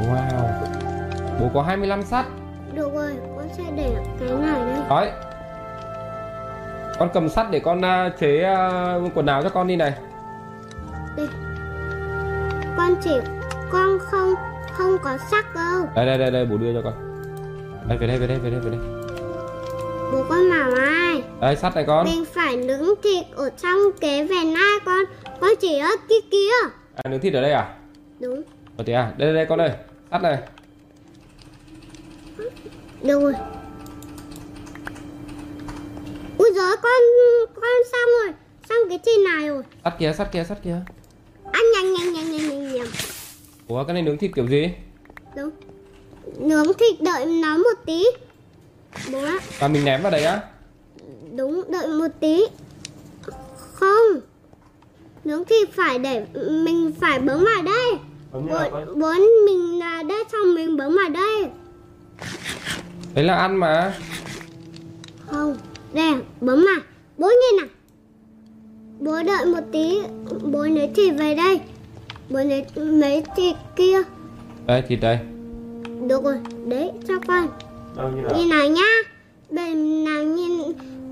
Wow. Bố có 25 sắt Được rồi con sẽ để cái này đây. Đấy. Con cầm sắt để con à, chế à, quần áo cho con đi này. Đây. Con chỉ Con không Không có sắc đâu. Đây đây đây đây bố đưa cho con. Đây về đây về đây về đây về đây. Bố con bảo ai? Đây sắt này con. Mình phải nướng thịt ở trong cái vè nai con. Con chỉ ở kia kia. À nướng thịt ở đây à? Đúng. Ở thế à? Đây đây đây con ơi. Sắt này Được rồi? Ui giời con Con xong rồi Xong cái trên này rồi. Sắt kia sắt kia sắt kia. Ăn nhanh nhanh nhanh nhanh nhanh nhanh. Ủa cái này nướng thịt kiểu gì? Đúng. Nướng thịt đợi nó một tí. Bố ạ. Và mình ném vào đấy á? Đúng đợi một tí. Không. Nướng thịt phải để Mình phải bấm vào đây. Bố, bố mình là đây xong mình bấm vào đây Đấy là ăn mà. Không Đây bấm vào Bố nhìn nào. Bố đợi một tí. Bố lấy thịt về đây. Bố lấy, lấy thịt kia. Đây thịt đây. Được rồi Đấy cho con. Như nào? nhá. Bên nào nhìn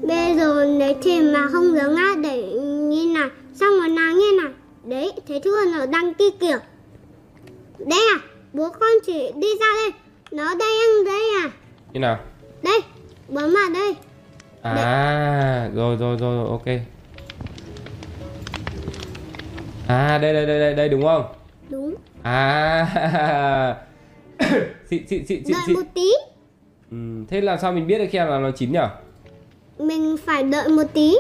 Bây giờ lấy thịt mà không giống á Để như nào. Xong rồi nào như nào. Đấy thấy chưa? Nó đăng kia kìa. Đây à Bố con chỉ đi ra đây. Nó đây ăn đây à Như nào? Đây Bấm vào đây. À rồi rồi rồi rồi, ok. À đây đây đây đây đây đúng không? Đúng. À xịn xịn xịn xịn Đợi một tí. Ừ, Thế làm sao mình biết được khi nào nó chín nhỉ? Mình phải đợi một tí.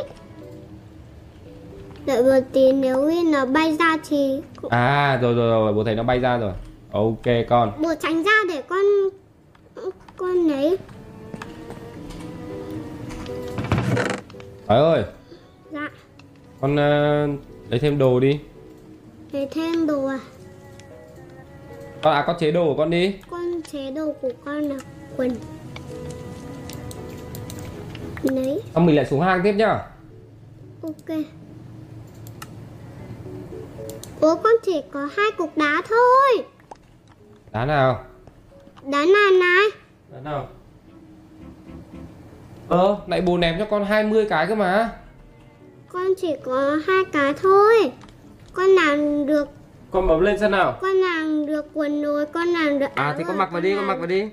Đợi một tí nếu như nó bay ra thì À rồi rồi rồi bố thấy nó bay ra rồi. Ok con. Bố tránh ra để con Con lấy Trời ơi. Dạ. Con ờ, lấy thêm đồ đi. Lấy thêm đồ à? Con à con chế đồ của con đi. Con chế đồ của con là quần. Lấy. Xong mình lại xuống hang tiếp nhá. Ok. Bố con chỉ có hai cục đá thôi. Đá nào Đá này này. Đá nào. Ờ lại bố ném cho con 20 cái cơ mà. Con chỉ có hai cái thôi. Con làm được Con bấm lên xem nào. Con làm được quần rồi Con làm được À thì con mặc vào đi con mặc vào đi.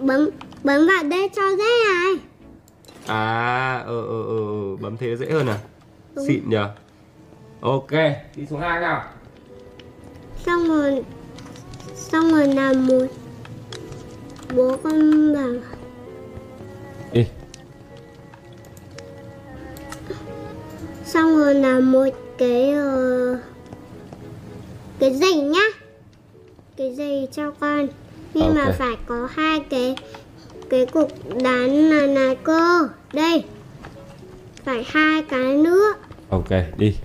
Bấm bấm vào đây cho dễ này. À ờ ờ ờ ờ, bấm thế dễ hơn à? Đúng. Xịn nhờ. Ok đi xuống hang nào. Xong rồi Xong rồi làm một Bố con bảo Đi. Xong rồi làm một cái ờ, Cái giày nhá. Cái giày cho con. Nhưng mà Ok. phải có hai cái Cái cục đá này này cơ. Đây. Phải hai cái nữa. Ok đi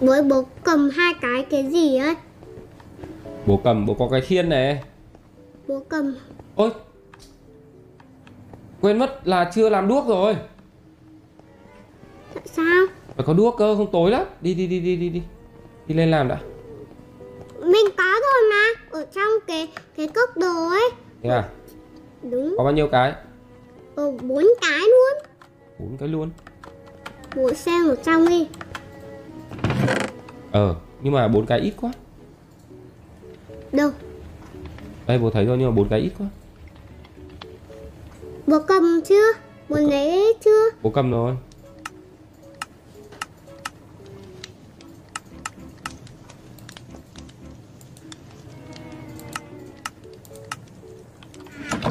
Với bố cầm hai cái cái gì ấy? Bố cầm bố có cái khiên này. Bố cầm. Ôi Quên mất là chưa làm đuốc rồi. Tại sao? Phải có đuốc cơ không tối lắm. Đi đi đi đi đi đi. Đi lên làm đã. Mình có rồi mà. Ở trong cái cái cốc đồ ấy. Thế à? Đúng. Có bao nhiêu cái? Ờ, bốn cái luôn. Bốn cái luôn. Bố xem ở trong đi Ờ Nhưng mà bốn cái ít quá. Đâu? Đây bố thấy rồi nhưng mà bốn cái ít quá. Bố cầm chưa Bố lấy chưa Bố cầm rồi.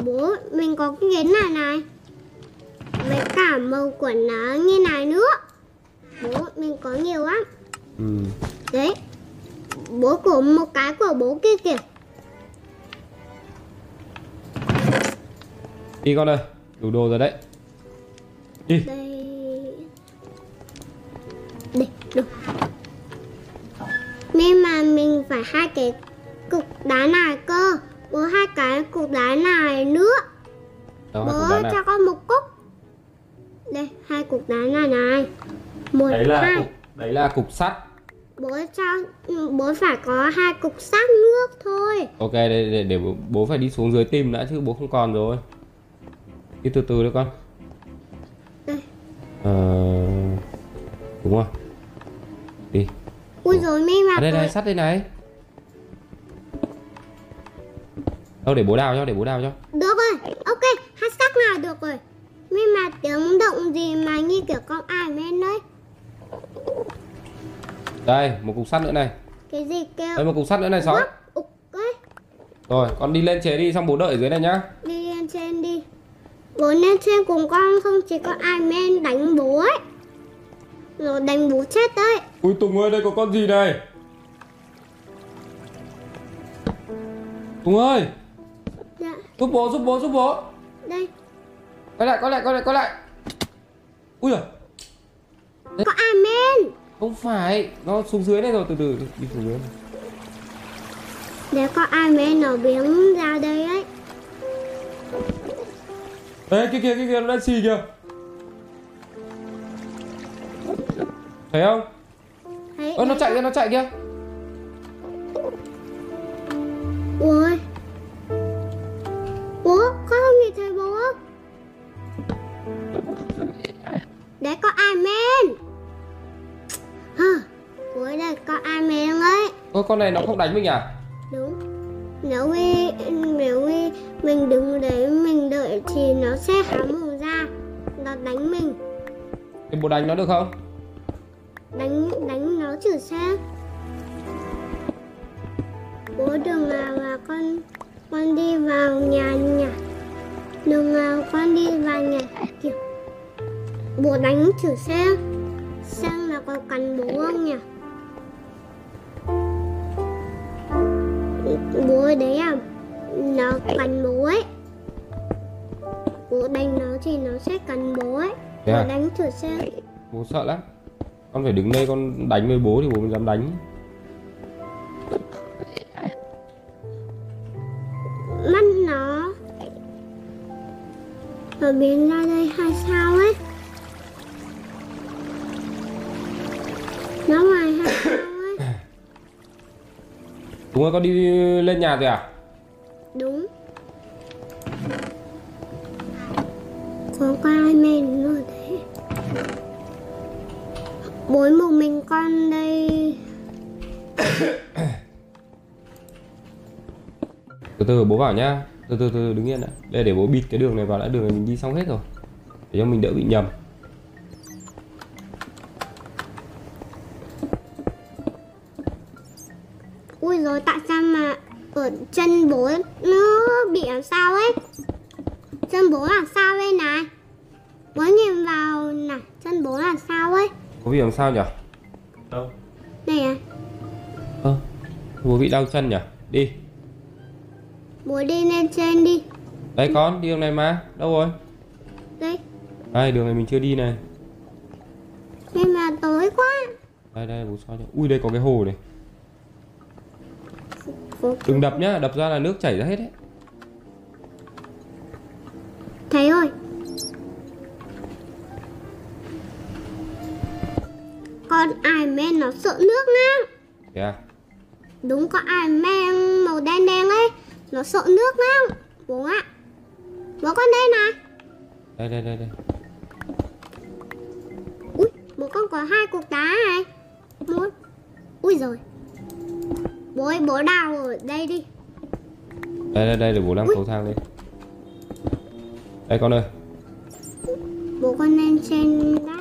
Bố mình có cái ghế này này. Với cả màu của nó như này nữa. Bố mình có nhiều lắm. Ừ. Đấy. Bố của một cái của bố kia kìa. Đi con ơi Đủ đồ rồi đấy. Đi. Đây. Đây Nhưng mà mình phải hai cái cục đá này cơ. Bố hai cái cục đá này nữa. Hai Bố cục nào cho con một cúc. Đây hai cục đá này này. Một Đấy là hai. cục Đấy là cục sắt Bố cho Bố phải có hai cục sắt nước thôi. Ok để, để, để bố- phải đi xuống dưới tìm đã chứ bố không còn rồi. Đi từ từ đấy con. Đây. Ờ... Đúng không? Đi. Ui rồi mi mà À đây này sắt đây này. Đâu để bố đào cho để bố đào cho. Được rồi, ok, hát sắc nào được rồi. Nhưng mà tiếng động gì mà như kiểu con ai lên đấy Đây một cục sắt nữa này. Cái gì kêu Đây một cục sắt nữa này ấy. Rồi con đi lên chế đi xong bố đợi ở dưới này nhá. Đi lên trên đi. Bố lên trên cùng con không chỉ có ai men đánh bố ấy. Rồi đánh bố chết đấy. Ui Tùng ơi đây có con gì này? Tùng ơi. Dạ, Giúp bố giúp bố giúp bố. Đây. Quay lại quay lại quay lại quay lại. Ui giời. Có ai men Không phải Nó xuống dưới này rồi từ từ đi xuống dưới. Nếu có ai men nó biến ra đây ấy. Đấy kia kia kia kia nó đang xì kìa. Thấy không? Thấy Ơ nó chạy kìa nó chạy kìa. Ui. Bố, con không nhìn thấy bố? Đấy có ai men Bố đây có ai men ấy? Có con này nó không đánh mình à? đúng. Nếu như nếu như mình đứng đấy mình đợi thì nó sẽ há mồm ra nó đánh mình. Thì bố đánh nó được không? đánh đánh nó trừ xe bố đừng nào mà con con đi vào nhà nhà đừng nào con đi vào nhà kiểu bố đánh thử xem xem là có cắn bố không nhỉ? Bố ở đấy à? Nó cắn bố ấy. Bố đánh nó thì nó sẽ cắn bố ấy. Thế à? đánh thử xem. Bố sợ lắm. Con phải đứng đây con đánh với bố thì bố mới dám đánh. Mắt nó. Ở biến ra đây hai sao Đúng rồi con đi lên nhà rồi à? đúng. Có có ai nó ở đấy. Bối một mình con đây. Từ từ bố bảo nhá. Từ từ từ đứng yên đã. Đây để bố bịt cái đường này vào đã đường này mình đi xong hết rồi. Để cho mình đỡ bị nhầm sao nhỉ? Đâu? này à? Ơ Bố bị đau chân nhỉ? Đi. Bố đi lên trên đi. Đây con đi đường này mà. Đâu rồi? đây. Đây đường này mình chưa đi này. Nhưng mà tối quá. Đây đây bố soi cho Ui đây có cái hồ này. Đừng đập nhá Đập ra là nước chảy ra hết đấy Ui. cầu thang lên Đây con ơi bố con lên trên đá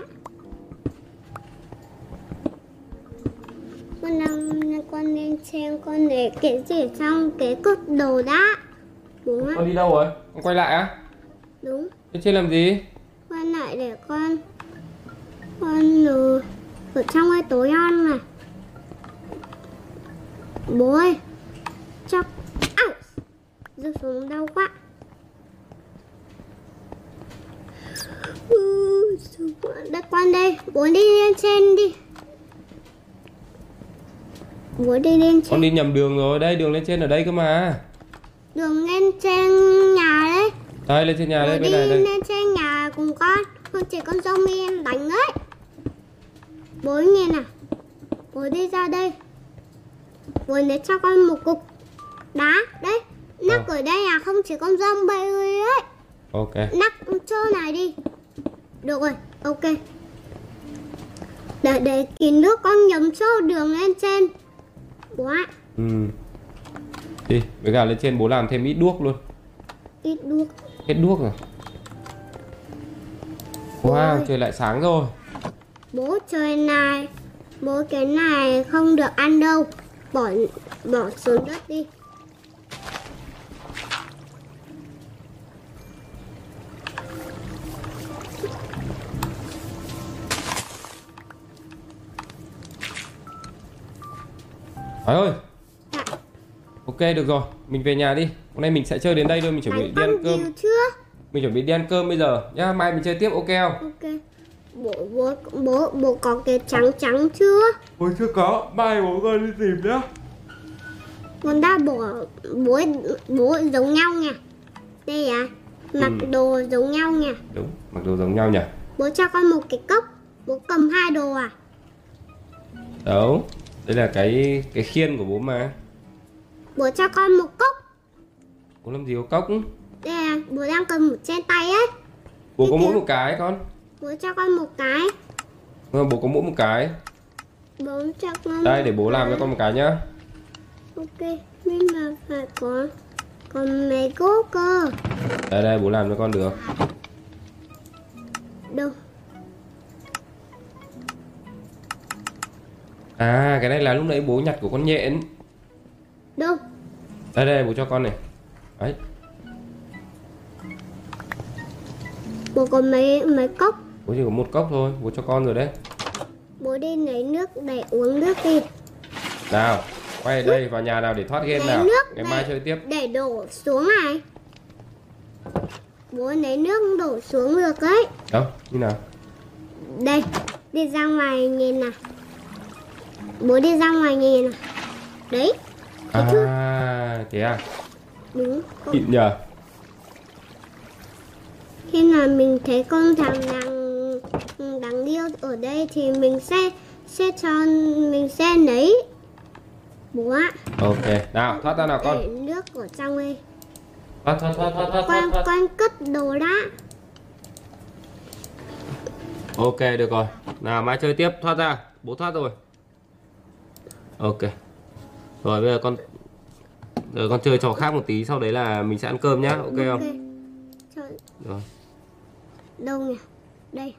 con đang con lên trên con để cái gì trong cái cột đồ đá bố ạ Con đi đâu rồi? Con quay lại á? đúng Lên trên làm gì? con lại để con con ở, ở trong cái tối ăn này bố ơi! Rơi xuống đau quá. Đây con đây. Bố đi lên trên đi. Bố đi lên Con trên đi nhầm đường rồi. Đây đường lên trên ở đây cơ mà. Đường lên trên nhà đấy. Đây lên trên nhà bố đây đi bên này đây. lên trên nhà cùng con. Con chỉ con zombie em đánh đấy. Bố nhìn nào. Bố đi ra đây. Bố lấy cho con một cục đá. Đấy nắp Ờ. ở đây là không chỉ con zombie ấy. Ok. Nắp chỗ này đi. Được rồi ok. Để để kín nước con nhấm chỗ đường lên trên. Ạ. Ừ. Đi với cả lên trên bố làm thêm ít đuốc luôn. Ít nước Hết đuốc rồi. Wow Ôi. trời lại sáng rồi. Bố trời này. Bố cái này không được ăn đâu. Bỏ bỏ xuống đất đi Phải ơi. Dạ. Ok được rồi. Mình về nhà đi. Hôm nay mình sẽ chơi đến đây thôi. Mình chuẩn bị đi ăn cơm. chưa? Mình chuẩn bị đi ăn cơm bây giờ. Nhá Mai mình chơi tiếp ok không? Ok. Bố bố bố bố có cái trắng trắng chưa? Ôi chưa có. Mai bố con đi tìm nhá. Con đã bỏ bố bố giống nhau nha. Đây à. Mặc Ừ. đồ giống nhau nha. Đúng mặc đồ giống nhau nhỉ bố cho con một cái cốc. Bố cầm hai đồ à. Đâu Đây là cái cái khiên của bố mà. Bố cho con một cốc. Bố làm gì có cốc? Đây à bố đang cầm một trên tay ấy. Bố có Thế mỗi kìa. một cái con. Bố cho con một cái. Ờ, Bố có mỗi một cái. Bố cho con Đây để bố làm cho con một cái nhá. Ok nhưng mà phải có có mấy gỗ cơ. Đây đây bố làm cho con được. Đâu À cái này là lúc nãy bố nhặt của con nhện. Đâu? Đây đây bố cho con này. Đấy. Bố có mấy mấy cốc? Bố chỉ có một cốc thôi Bố cho con rồi đấy. Bố đi lấy nước để uống nước đi. Nào Quay đây vào nhà nào để thoát game lấy nào. nước Ngày để, mai chơi tiếp. Để đổ xuống này. Bố lấy nước đổ xuống được đấy Đâu như nào? Đây đi ra ngoài nhìn nào bố đi ra ngoài nhìn nào. Đấy chưa? À thế à? Đúng Nhịn nhờ. Khi nào mình thấy con thằng đang đáng yêu ở đây thì mình sẽ sẽ cho mình sẽ lấy. Bố ạ. Ok Nào thoát ra nào để con nước ở trong đây. Thoát thoát thoát thoát thoát, con thoát, thoát. con cất đồ đã. Ok được rồi. Nào mai chơi tiếp thoát ra. Bố thoát rồi Ok. Rồi bây giờ con Rồi con chơi trò khác một tí Sau đấy là mình sẽ ăn cơm nhá. Ok không? Cho, Rồi. Đâu nhỉ? Đây.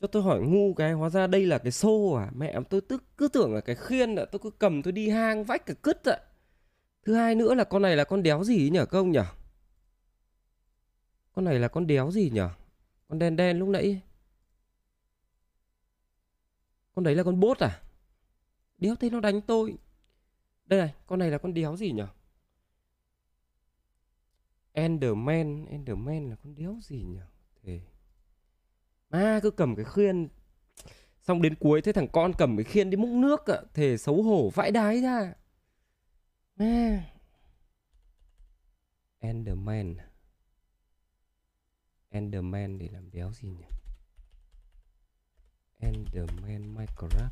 Cho tôi hỏi ngu cái hóa ra đây là cái xô à? Mẹ tôi tức cứ tưởng là cái khiên ạ. Tôi cứ cầm tôi đi hang vách cả cứt ạ. Thứ hai nữa là con này là con đéo gì ấy nhỉ công nhỉ con này là con đéo gì nhở? Con đen đen lúc nãy. Con đấy là con bốt à? Đéo thấy nó đánh tôi. Đây này, con này là con đéo gì nhở? Enderman Enderman là con đéo gì nhở? Thế À cứ cầm cái khiên Xong đến cuối thấy thằng con cầm cái khiên đi múc nước ạ. Thề xấu hổ, vãi đái ra. À. Enderman. Enderman để làm đéo gì nhỉ? Enderman Minecraft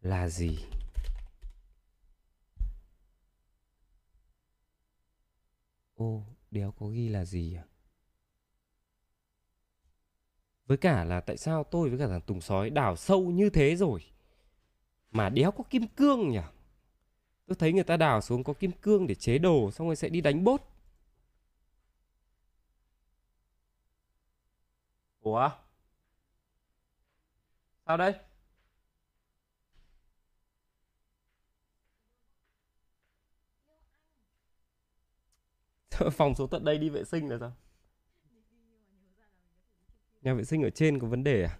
Là gì? Ô đéo có ghi là gì à? Với cả là tại sao tôi với cả thằng Tùng Sói đào sâu như thế rồi? Mà đéo có kim cương nhỉ? Tôi thấy người ta đào xuống có kim cương để chế đồ, Xong rồi sẽ đi đánh bốt. Ủa Sao đây Phòng số tận đây đi vệ sinh là sao Nhà vệ sinh ở trên có vấn đề à?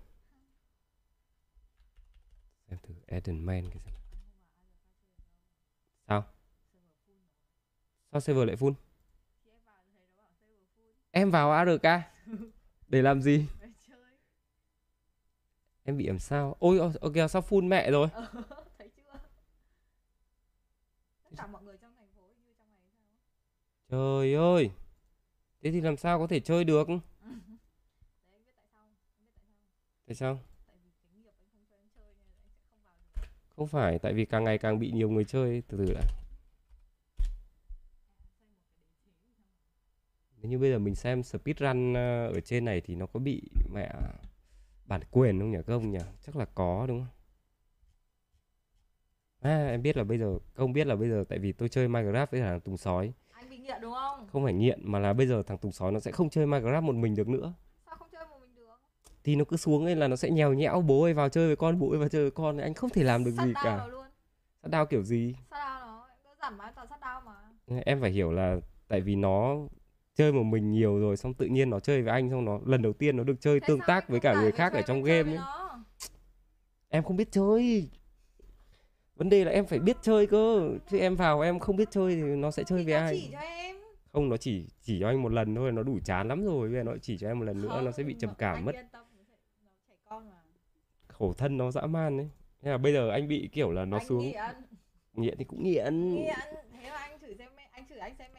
Xem thử Edenman cái xem. Sao? Sao server lại full? Em vào ARK để làm gì? Em bị làm sao? Ôi, ok, sao full mẹ rồi? thấy chưa tất cả mọi người trong thành phố như trong này sao Trời ơi Thế thì làm sao có thể chơi được? đấy anh biết tại sao tại sao? Tại sao? tại vì cái nghiệp anh không cho em chơi nên anh sẽ không vào được Không phải, tại vì càng ngày càng bị nhiều người chơi Từ từ đã Nếu như bây giờ mình xem speedrun ờ, ở trên này thì nó có bị mẹ bản quyền không nhỉ? Công nhỉ? Chắc là có đúng không? À em biết là bây giờ công biết là bây giờ tại vì tôi chơi Minecraft với thằng Tùng Sói. Anh bị nghiện đúng không? Không phải nghiện mà là bây giờ thằng Tùng Sói nó sẽ không chơi Minecraft một mình được nữa. Sao không chơi một mình được? Thì nó cứ xuống ấy là nó sẽ nhèo nhẽo bố ơi vào chơi với con bố ơi vào chơi với con. Anh không thể làm được sát gì đao cả. luôn. Sát đao kiểu gì? Sát đao nó đơn giản mà toàn sát đao mà. Em phải hiểu là tại vì nó chơi một mình nhiều rồi xong tự nhiên nó chơi với anh xong nó lần đầu tiên nó được chơi Thế tương tác với cả người nó khác ở trong game ấy? nó? em không biết chơi. Vấn đề là em phải biết chơi cơ. Chứ em vào em không biết chơi thì nó sẽ chơi Thì với nó ai? chỉ cho em. Không nó chỉ chỉ cho anh một lần thôi nó đủ chán lắm rồi. Bây giờ nó chỉ cho em một lần nữa nó Không, sẽ bị trầm nó- cảm mất. nó nó khổ thân nó dã man đấy thế là bây giờ anh bị kiểu là nó anh xuống. nghiện. Nghiện thì cũng nghiện. Nghiện. Thế mà anh thử xem anh thử anh xem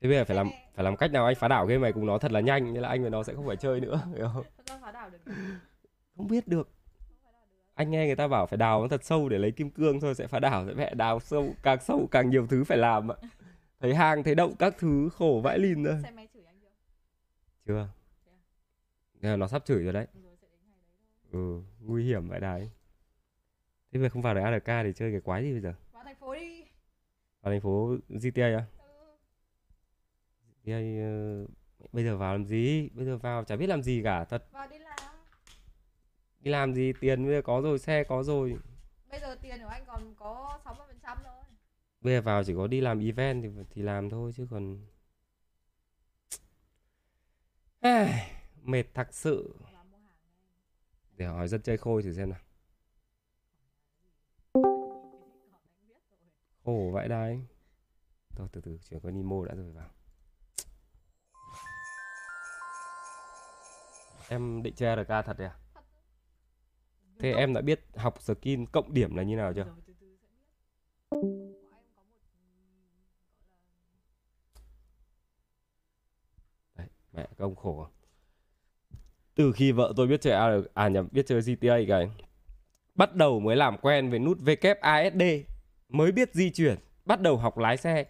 thế bây giờ phải làm phải làm cách nào anh phá đảo game này cùng nó thật là nhanh nên là anh và nó sẽ không phải chơi nữa hiểu không? Phá đảo được không biết được. Anh nghe người ta bảo phải đào nó thật sâu để lấy kim cương thôi sẽ phá đảo sẽ mẹ đào sâu càng sâu càng nhiều thứ phải làm ạ. Thấy hang thấy động các thứ khổ vãi lìn chửi anh chưa? Chưa. Nên là nó sắp chửi rồi đấy. Ừ nguy hiểm vậy đấy. Thế bây giờ không vào được ARK thì chơi cái quái gì bây giờ? Vào thành phố đi. Vào thành phố GTA à? ờ, bây giờ vào làm gì? Bây giờ vào chả biết làm gì cả thật. Vào đi làm. Đi làm gì? Tiền bây giờ có rồi xe có rồi. Bây giờ tiền của anh còn có 60% phần trăm thôi. Bây giờ vào chỉ có đi làm event thì thì làm thôi chứ còn. Ai, mệt thật sự. Để hỏi dân chơi khôi thử xem nào. Khổ vậy đấy thôi từ từ chuyển qua Nemo đã rồi vào em định chơi RK thật đấy à? Thế em đã biết học skin cộng điểm là như nào chưa? Gọi là mẹ các ông khổ. Từ khi vợ tôi biết chơi AR, à nhầm biết chơi GTA cái bắt đầu mới làm quen với nút WASD mới biết di chuyển bắt đầu học lái xe.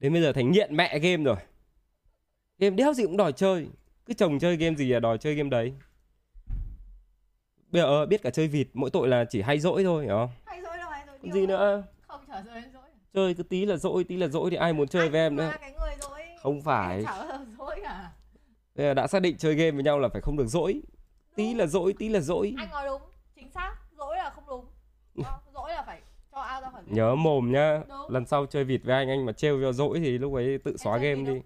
Đến bây giờ thành nghiện mẹ game rồi. Game đéo gì cũng đòi chơi cứ chồng chơi game gì là đòi chơi game đấy. Bây giờ ờ, biết cả chơi vịt mỗi tội là chỉ hay dỗi thôi hiểu không? Hay dỗi đâu hay dỗi còn gì nữa? Không trở đến dỗi. Chơi cứ tí là dỗi tí là dỗi thì ai muốn chơi Anh với em nữa. cái người dỗi. Không phải. Cả. Bây giờ đã xác định chơi game với nhau là phải không được dỗi. Tí là dỗi tí là dỗi. Anh nói đúng chính xác. Dỗi là không đúng. Đó, dỗi là phải cho ao ra khỏi game. nhớ mồm nhá. Đúng. lần sau chơi vịt với anh anh mà trêu cho dỗi thì lúc ấy tự Em xóa game đi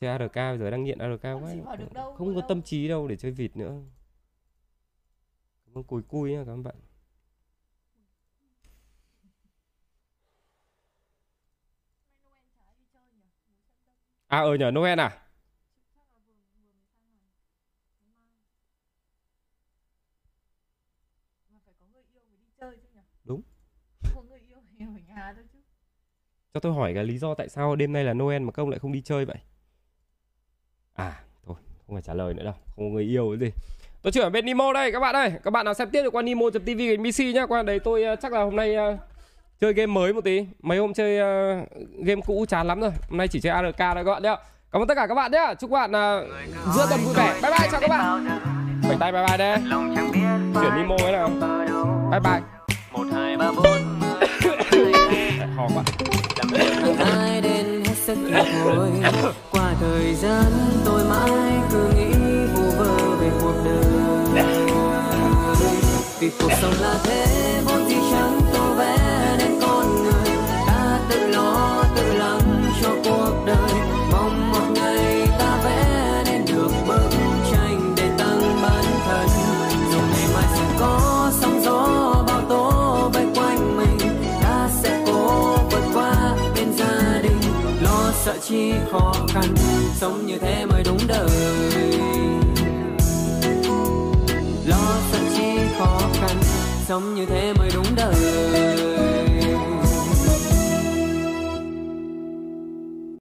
chơi ARK bây giờ đang nghiện ARK quá đâu, không có đâu. tâm trí đâu để chơi vịt nữa cảm ơn cùi cui nhá các bạn à ờ nhờ Noel à? Đúng. Ở cho tôi hỏi cái lý do tại sao đêm nay là Noel mà công lại không đi chơi vậy à thôi không phải trả lời nữa đâu không có người yêu cái gì. Tôi chuyển bên Nemo đây các bạn ơi. Các bạn nào xem tiếp được qua Nemo.tv cái PC nhá. Qua đây tôi ờ, chắc là hôm nay ờ, chơi game mới một tí. Mấy hôm chơi ờ, game cũ chán lắm rồi. Hôm nay chỉ chơi ARK thôi các bạn nhá. Cảm ơn tất cả các bạn nhá. Chúc các bạn ờ, giữa tuần vui vẻ. Bye bye chào các bạn. Bye tay bye bye đây. Chuyển Nemo ấy nào. Bye bye. Một hai ba bốn. Hò quá rất đến thôi. Qua thời gian, tôi mãi cứ nghĩ vu vơ về cuộc đời. Vì cuộc sống là thế, vốn chi khó khăn, sống như thế mới đúng đời. Lo sợ chi khó khăn, sống như thế mới